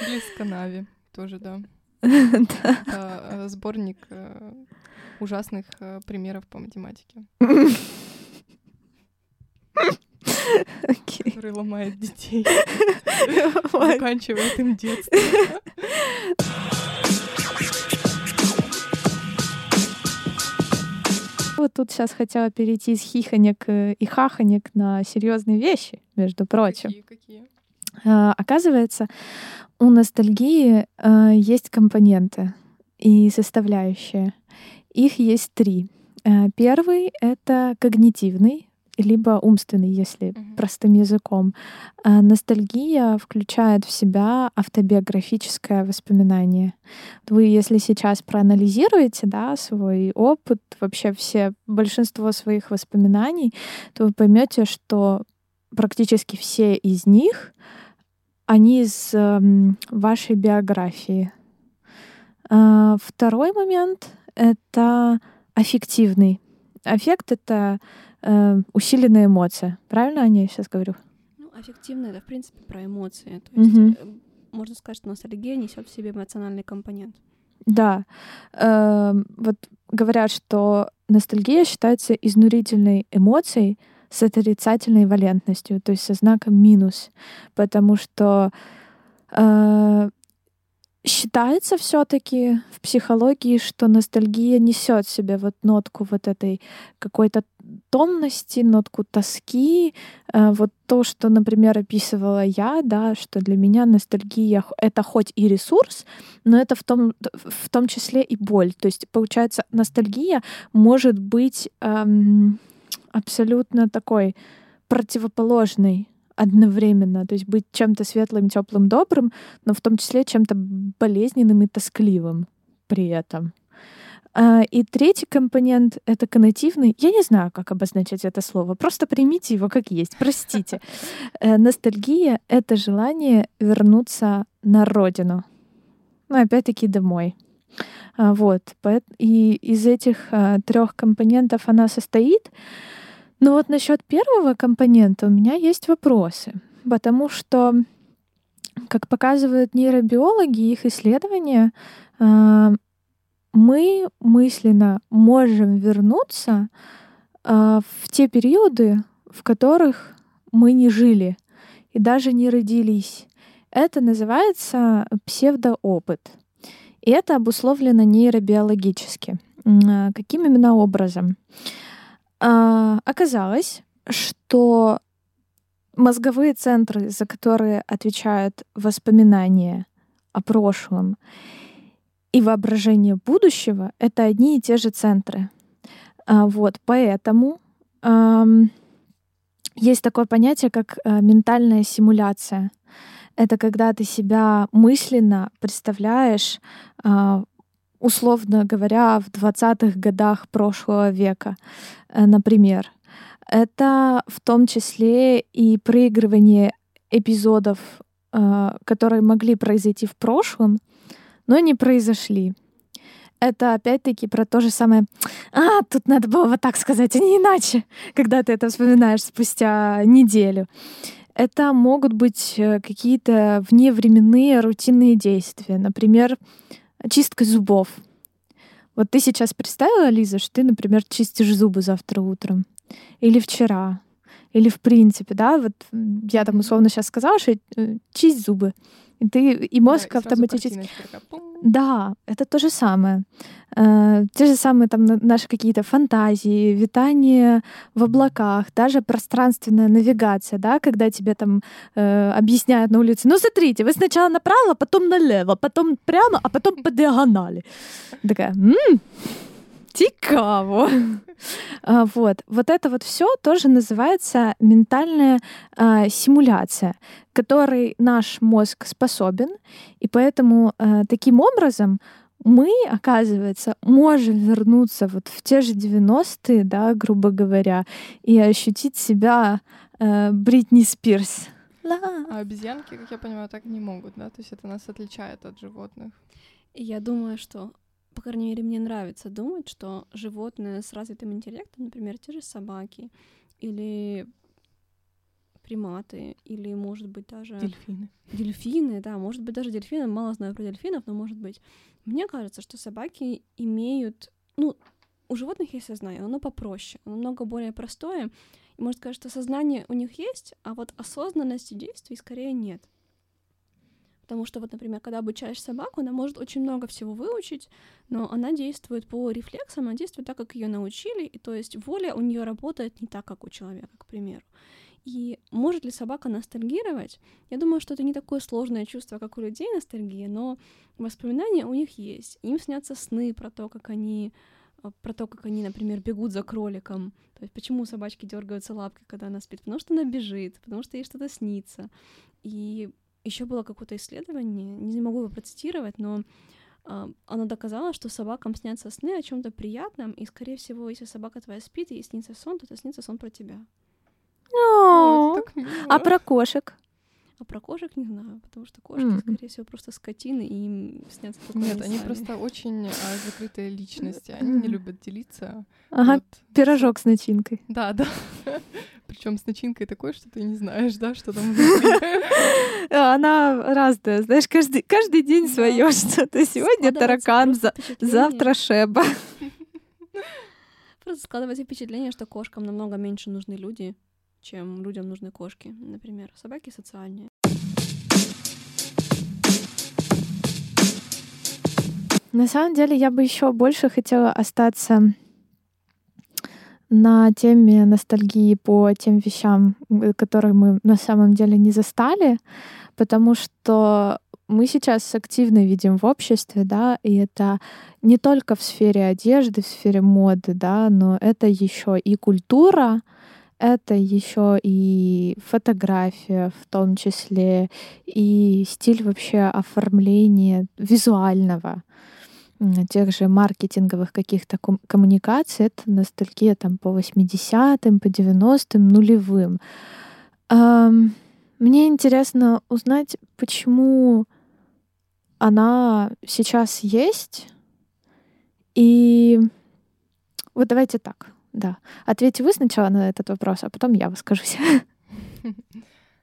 Или с Канави тоже, да. Это э, сборник э, ужасных э, примеров по математике, Окей. который ломает детей, заканчивает им детство. Вот тут сейчас хотела перейти из хихонек э, и хахонек на серьезные вещи, между прочим. Какие, какие? А, Оказывается, у ностальгии а, есть компоненты и составляющие. Их есть три. А, Первый — это когнитивный, либо умственный, если Мгм. простым языком. А Ностальгия включает в себя автобиографическое воспоминание. Вы, если сейчас проанализируете да, свой опыт, вообще все, большинство своих воспоминаний, то вы поймете, что практически все из них, они из эм, вашей биографии. А, Второй момент — это аффективный. Аффект — это э, усиленная эмоция. Правильно, Аня, я сейчас говорю? Ну, аффективно это, в принципе, про эмоции. То есть, э, можно сказать, что ностальгия несет в себе эмоциональный компонент. Да. Вот говорят, что ностальгия считается изнурительной эмоцией с отрицательной валентностью, то есть со знаком минус, потому что э, считается все-таки в психологии, что ностальгия несет в себе вот нотку вот этой какой-то томности, нотку тоски, Э, вот то, что, например, описывала я, да, что для меня ностальгия это хоть и ресурс, но это в том, в том числе и боль. То есть, получается, ностальгия может быть эм, абсолютно такой противоположной одновременно, то есть быть чем-то светлым, теплым, добрым, но в том числе чем-то болезненным и тоскливым при этом. А, И третий компонент — это коннотивный. Я не знаю, как обозначать это слово. Просто примите его как есть. Простите. Э, Ностальгия — это желание вернуться на родину. Ну, опять-таки, домой. А, Вот. И из этих трех компонентов она состоит. Но вот насчет первого компонента у меня есть вопросы. Потому что, как показывают нейробиологи их исследования, а, мы мысленно можем вернуться а, в те периоды, в которых мы не жили и даже не родились. Это называется псевдоопыт. И это обусловлено нейробиологически. А, Каким именно образом? А, Оказалось, что мозговые центры, за которые отвечают воспоминания о прошлом и воображение будущего, это одни и те же центры. А, Вот, поэтому есть такое понятие, как э, ментальная симуляция. Это когда ты себя мысленно представляешь, э, условно говоря, в 20-х годах прошлого века, э, например. Это в том числе и проигрывание эпизодов, э, которые могли произойти в прошлом, но не произошли это опять-таки про то же самое. А, тут надо было вот так сказать, а не иначе, когда ты это вспоминаешь спустя неделю. Это могут быть э, какие-то вневременные рутинные действия. Например, чистка зубов. Вот ты сейчас представила, Лиза, что ты, например, чистишь зубы завтра утром. Или вчера. Или в принципе, да, вот я там условно сейчас сказала, что э, чисть зубы. И ты и мозг да, автоматически. Да, это то же самое. Э, те же самые там наши какие-то фантазии, витание в облаках, даже пространственная навигация, да, когда тебе там э, объясняют на улице, ну смотрите, вы сначала направо, потом налево, потом прямо, а потом по диагонали. Такая, м-м, Цікаво. А, вот. вот это вот все тоже называется ментальная а, симуляция, которой наш мозг способен, и поэтому а, таким образом мы, оказывается, можем вернуться вот в те же 90-е, да, грубо говоря, и ощутить себя э, Бритни Спирс. А обезьянки, как я понимаю, так не могут, да? То есть это нас отличает от животных. Я думаю, что по крайней мере, мне нравится думать, что животные с развитым интеллектом, например, те же собаки или приматы, или, может быть, даже... Дельфины. Дельфины, да, может быть, даже дельфины. Мало знаю про дельфинов, но, может быть. Мне кажется, что собаки имеют... Ну, у животных есть сознание, оно попроще, оно много более простое. И может сказать, что сознание у них есть, а вот осознанности действий скорее нет. Потому что вот, например, когда обучаешь собаку, она может очень много всего выучить, но она действует по рефлексам, она действует так, как ее научили, и то есть воля у нее работает не так, как у человека, к примеру. И может ли собака ностальгировать? Я думаю, что это не такое сложное чувство, как у людей ностальгия, но воспоминания у них есть. Им снятся сны про то, как они а, про то, как они, например, бегут за кроликом. То есть почему собачки дергаются лапкой, когда она спит? Потому что она бежит, потому что ей что-то снится. И еще было какое-то исследование, не могу его процитировать, но э, оно доказало, что собакам снятся сны о чем-то приятном, и, скорее всего, если собака твоя спит, и снится сон, то это снится сон про тебя. А про кошек? А про кошек не знаю, потому что кошки, mm-hmm. скорее всего, просто скотины, и им снятся только Нет, они, просто очень а, закрытые личности. Они не любят делиться. Ага, вот. пирожок с начинкой. Да, да. Причем с начинкой такой, что ты не знаешь, да, что там Она разная, знаешь, каждый, каждый день свое что-то. Сегодня таракан, завтра шеба. Просто складывается впечатление, что кошкам намного меньше нужны люди, чем людям нужны кошки, например. Собаки социальнее. На самом деле я бы еще больше хотела остаться на теме ностальгии по тем вещам, которые мы на самом деле не застали, потому что мы сейчас активно видим в обществе, да, и это не только в сфере одежды, в сфере моды, да, но это еще и культура, это еще и фотография в том числе, и стиль вообще оформления визуального тех же маркетинговых каких-то ком- коммуникаций, это ностальгия там по 80-м, по 90-м, нулевым. Эм, мне интересно узнать, почему она сейчас есть. И вот давайте так. Да. Ответьте вы сначала на этот вопрос, а потом я выскажусь.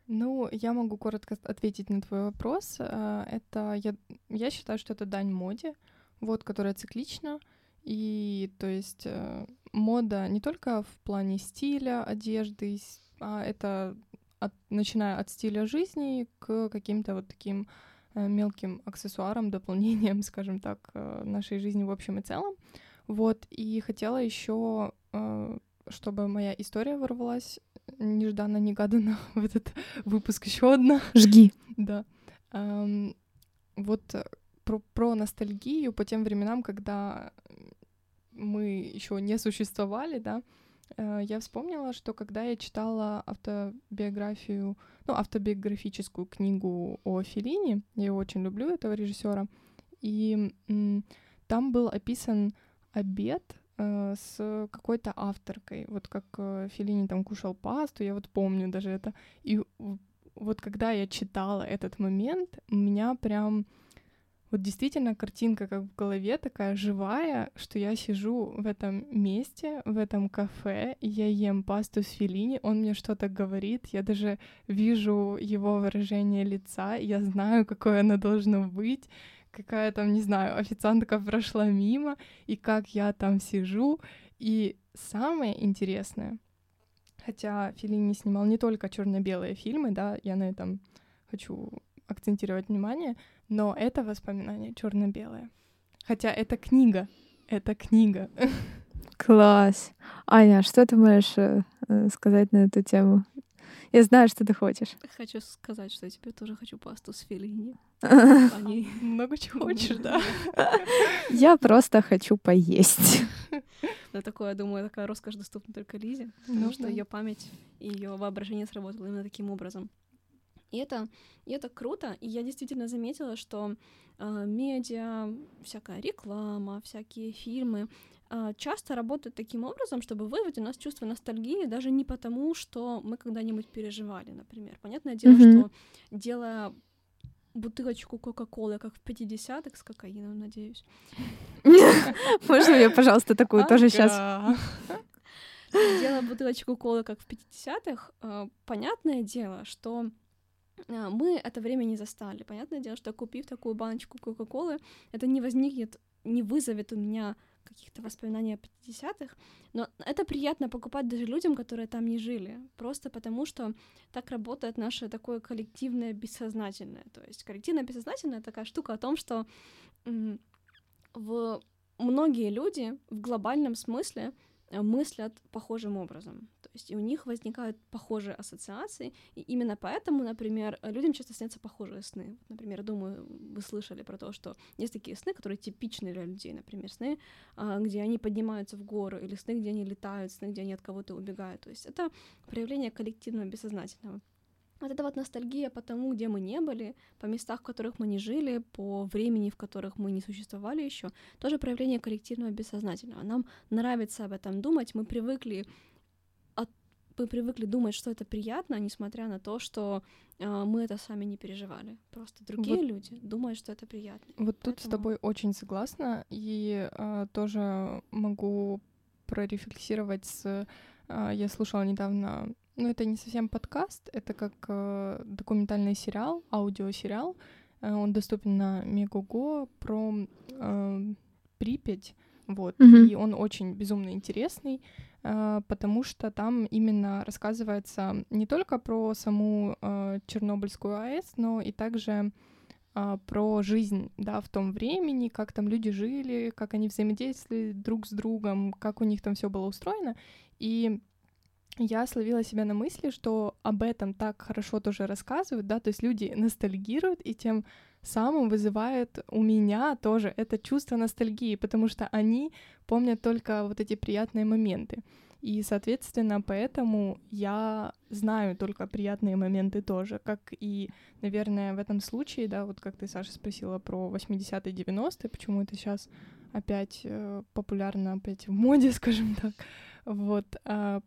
Ну, я могу коротко ответить на твой вопрос. Э, это я, я считаю, что это дань моде, вот, которая циклична. И то есть э, мода не только в плане стиля, одежды, а это от, начиная от стиля жизни к каким-то вот таким э, мелким аксессуарам, дополнениям, скажем так, нашей жизни в общем и целом. Вот, и хотела еще а, чтобы моя история ворвалась нежданно-негаданно в этот выпуск еще одна. Жги. Да. Вот э, про, про ностальгию по тем временам, когда мы еще не существовали, да, э, я вспомнила, что когда я читала автобиографию, ну, автобиографическую книгу о Филини, я очень люблю, этого режиссера, и там был описан обед э, с какой-то авторкой, вот как э, Филини там кушал пасту, я вот помню даже это. И вот когда я читала этот момент, у меня прям вот действительно картинка как в голове такая живая, что я сижу в этом месте, в этом кафе, я ем пасту с филини, он мне что-то говорит, я даже вижу его выражение лица, я знаю, какое оно должно быть, какая там, не знаю, официантка прошла мимо, и как я там сижу. И самое интересное, хотя Филини снимал не только черно-белые фильмы, да, я на этом хочу акцентировать внимание, но это воспоминание черно-белое. Хотя это книга, это книга. Класс. Аня, что ты можешь э, сказать на эту тему? Я знаю, что ты хочешь. Хочу сказать, что я тебе тоже хочу пасту с филини. Они... Много чего хочешь, да? Я просто хочу поесть. Да, такое, думаю, такая роскошь доступна только Лизе, потому ну, что ее память и ее воображение сработало именно таким образом. И это, и это круто, и я действительно заметила, что э, медиа, всякая реклама, всякие фильмы, а, часто работают таким образом, чтобы вызвать у нас чувство ностальгии даже не потому, что мы когда-нибудь переживали, например. Понятное дело, mm-hmm. что делая бутылочку Кока-Колы, как в 50-х, с кокаином, надеюсь. Можно я, пожалуйста, такую тоже сейчас? Делая бутылочку колы, как в 50-х, а, понятное дело, что мы это время не застали. Понятное дело, что купив такую баночку Кока-Колы, это не возникнет, не вызовет у меня каких-то воспоминаний о 50-х, но это приятно покупать даже людям, которые там не жили, просто потому что так работает наше такое коллективное бессознательное. То есть коллективное бессознательное — такая штука о том, что в многие люди в глобальном смысле мыслят похожим образом. То есть и у них возникают похожие ассоциации, и именно поэтому, например, людям часто снятся похожие сны. Например, думаю, вы слышали про то, что есть такие сны, которые типичны для людей, например, сны, а, где они поднимаются в гору, или сны, где они летают, сны, где они от кого-то убегают. То есть это проявление коллективного бессознательного. Вот это вот ностальгия по тому, где мы не были, по местах, в которых мы не жили, по времени, в которых мы не существовали еще, тоже проявление коллективного бессознательного. Нам нравится об этом думать, мы привыкли мы привыкли думать, что это приятно, несмотря на то, что э, мы это сами не переживали. Просто другие вот, люди думают, что это приятно. Вот Поэтому... тут с тобой очень согласна, и э, тоже могу прорефлексировать с... Э, я слушала недавно ну, это не совсем подкаст, это как э, документальный сериал, аудиосериал. Э, он доступен на Мегого про э, Припять. Вот. Mm-hmm. И он очень безумно интересный, э, потому что там именно рассказывается не только про саму э, Чернобыльскую АЭС, но и также э, про жизнь, да, в том времени, как там люди жили, как они взаимодействовали друг с другом, как у них там все было устроено. И я словила себя на мысли, что об этом так хорошо тоже рассказывают, да, то есть люди ностальгируют и тем самым вызывают у меня тоже это чувство ностальгии, потому что они помнят только вот эти приятные моменты. И, соответственно, поэтому я знаю только приятные моменты тоже, как и, наверное, в этом случае, да, вот как ты, Саша, спросила про 80-е, 90-е, почему это сейчас опять э, популярно, опять в моде, скажем так, вот, а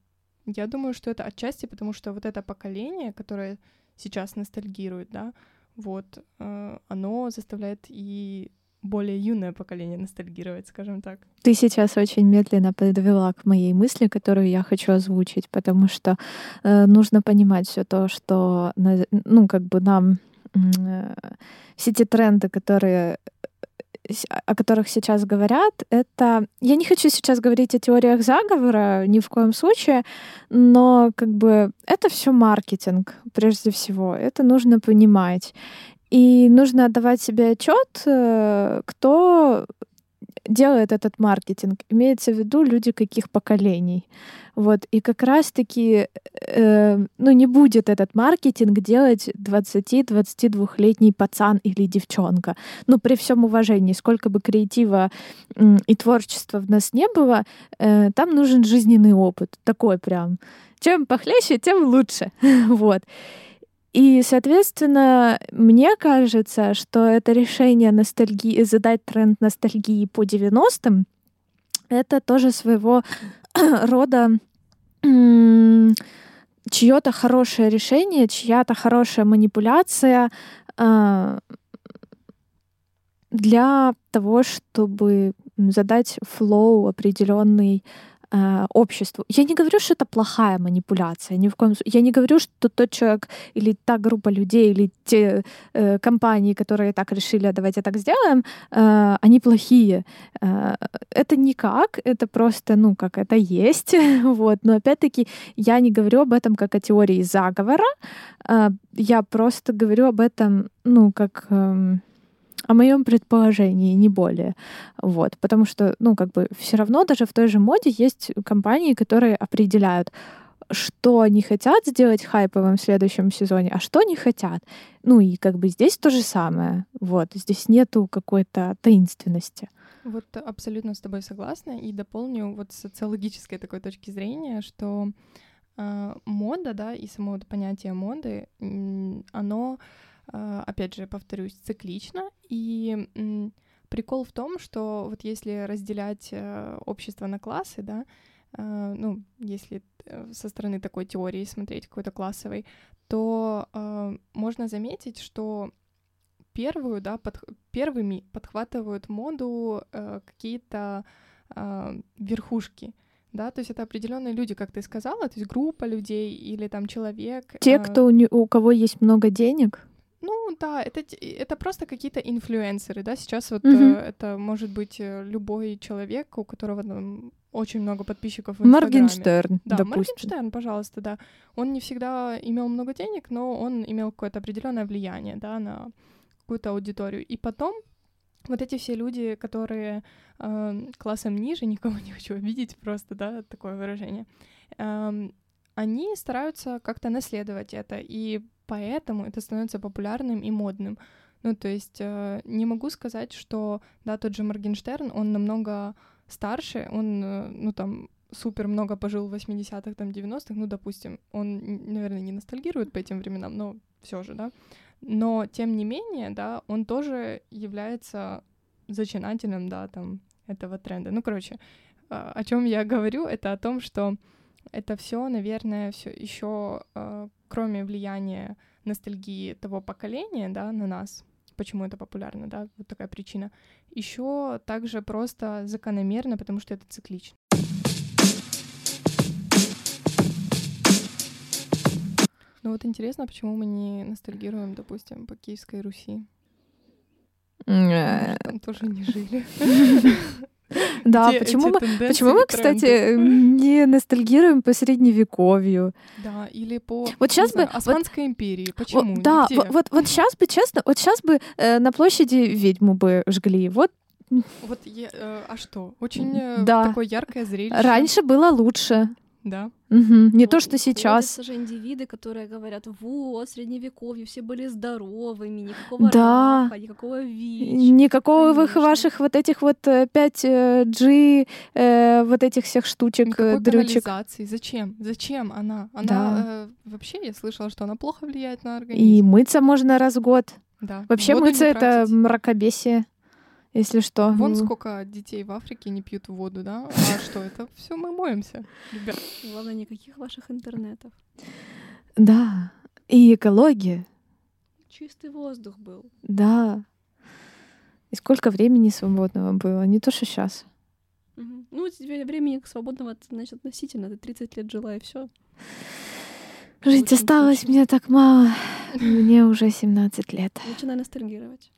я думаю, что это отчасти потому, что вот это поколение, которое сейчас ностальгирует, да, вот, э, оно заставляет и более юное поколение ностальгировать, скажем так. Ты сейчас очень медленно подвела к моей мысли, которую я хочу озвучить, потому что э, нужно понимать все то, что, ну, как бы нам э, все те тренды, которые о которых сейчас говорят, это... Я не хочу сейчас говорить о теориях заговора ни в коем случае, но как бы это все маркетинг прежде всего. Это нужно понимать. И нужно отдавать себе отчет, э, кто делает этот маркетинг? Имеется в виду люди каких поколений. Вот. И как раз-таки э, ну, не будет этот маркетинг делать 20-22-летний пацан или девчонка. Ну, при всем уважении, сколько бы креатива э, и творчества в нас не было, э, там нужен жизненный опыт. Такой прям. Чем похлеще, тем лучше. вот. И, соответственно, мне кажется, что это решение ностальгии, задать тренд ностальгии по 90-м, это тоже своего рода чье-то хорошее решение, чья-то хорошая манипуляция э, для того, чтобы задать флоу определенный э, обществу. Я не говорю, что это плохая манипуляция, ни в коем случае. Я не говорю, что тот человек или та группа людей, или те э, компании, которые так решили, а давайте так сделаем, э, они плохие. Э, это никак, это просто, ну, как это есть. вот. Но опять-таки я не говорю об этом как о теории заговора, э, я просто говорю об этом, ну, как... Э, о моем предположении, не более. Вот. Потому что, ну, как бы все равно даже в той же моде есть компании, которые определяют, что они хотят сделать хайповым в следующем сезоне, а что не хотят. Ну и как бы здесь то же самое. Вот. Здесь нету какой-то таинственности. Вот абсолютно с тобой согласна. И дополню вот с социологической такой точки зрения, что э, мода, да, и само вот понятие моды, оно опять же, повторюсь, циклично. И прикол в том, что вот если разделять э, общество на классы, да, а, ну, если э, со стороны такой теории смотреть какой-то классовой, то а, можно заметить, что первую, да, под, первыми подхватывают моду э, какие-то верхушки, да, то есть это определенные люди, как ты сказала, то есть группа людей или там человек. Те, кто у, у кого есть много денег. Ну да, это, это просто какие-то инфлюенсеры, да, сейчас вот mm-hmm. э, это может быть э, любой человек, у которого там очень много подписчиков в Инстаграме. Моргенштерн, да, допустим. Моргенштерн, пожалуйста, да. Он не всегда имел много денег, но он имел какое-то определенное влияние, да, на какую-то аудиторию. И потом вот эти все люди, которые э, классом ниже, никого не хочу обидеть, просто, да, такое выражение, э, они стараются как-то наследовать это, и поэтому это становится популярным и модным. Ну, то есть э, не могу сказать, что, да, тот же Моргенштерн, он намного старше, он, э, ну, там, супер много пожил в 80-х, там, 90-х, ну, допустим, он, наверное, не ностальгирует по этим временам, но все же, да. Но, тем не менее, да, он тоже является зачинателем, да, там, этого тренда. Ну, короче, э, о чем я говорю, это о том, что это все, наверное, все еще, э, кроме влияния ностальгии того поколения, да, на нас, почему это популярно, да, вот такая причина, еще также просто закономерно, потому что это циклично. Ну вот интересно, почему мы не ностальгируем, допустим, по Киевской Руси? Там тоже не жили. Да, почему мы, почему мы, кстати, не ностальгируем по средневековью? Да, или по вот сейчас бы Османской вот, империи. Почему? Вот, да, вот, вот, вот сейчас бы, честно, вот сейчас бы э, на площади ведьму бы жгли. Вот вот, я, э, а что? Очень э, да. такое яркое зрелище. Раньше было лучше. Да. Угу. Не вот, то, что сейчас. же индивиды, которые говорят, вот, средневековье, все были здоровыми, никакого да. рака, никакого ВИЧ. Никакого Конечно. ваших вот этих вот 5G, э, э, вот этих всех штучек, Никакой э, дрючек. канализации. Зачем? Зачем она? Она да. э, вообще, я слышала, что она плохо влияет на организм. И мыться можно раз в год. Да. Вообще Воду мыться — это мракобесие если что. Вон сколько детей в Африке не пьют воду, да? А что, это все мы моемся, ребят. Главное, никаких ваших интернетов. Да, и экология. Чистый воздух был. Да. И сколько времени свободного было, не то, что сейчас. Угу. Ну, тебе времени свободного, значит, относительно. Ты 30 лет жила, и все. Жить осталось мне так мало. Мне уже 17 лет. Начинай ностальгировать.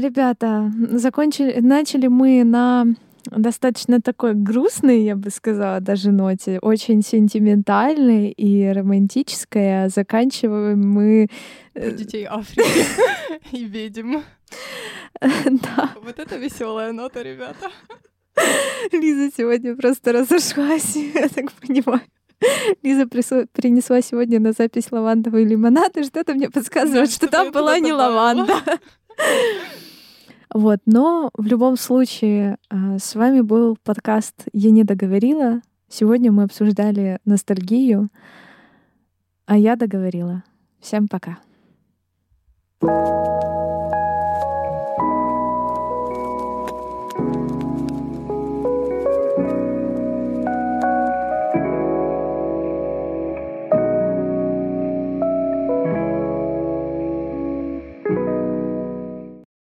Ребята, закончили, начали мы на достаточно такой грустный, я бы сказала, даже ноте, очень сентиментальный и романтической, а заканчиваем мы... Про детей Африки и ведьм. Да. Вот это веселая нота, ребята. Лиза сегодня просто разошлась, я так понимаю. Лиза принесла сегодня на запись лавандовый лимонад, и что-то мне подсказывает, что там была не лаванда. Вот, но в любом случае а, с вами был подкаст «Я не договорила». Сегодня мы обсуждали ностальгию, а я договорила. Всем пока. thank you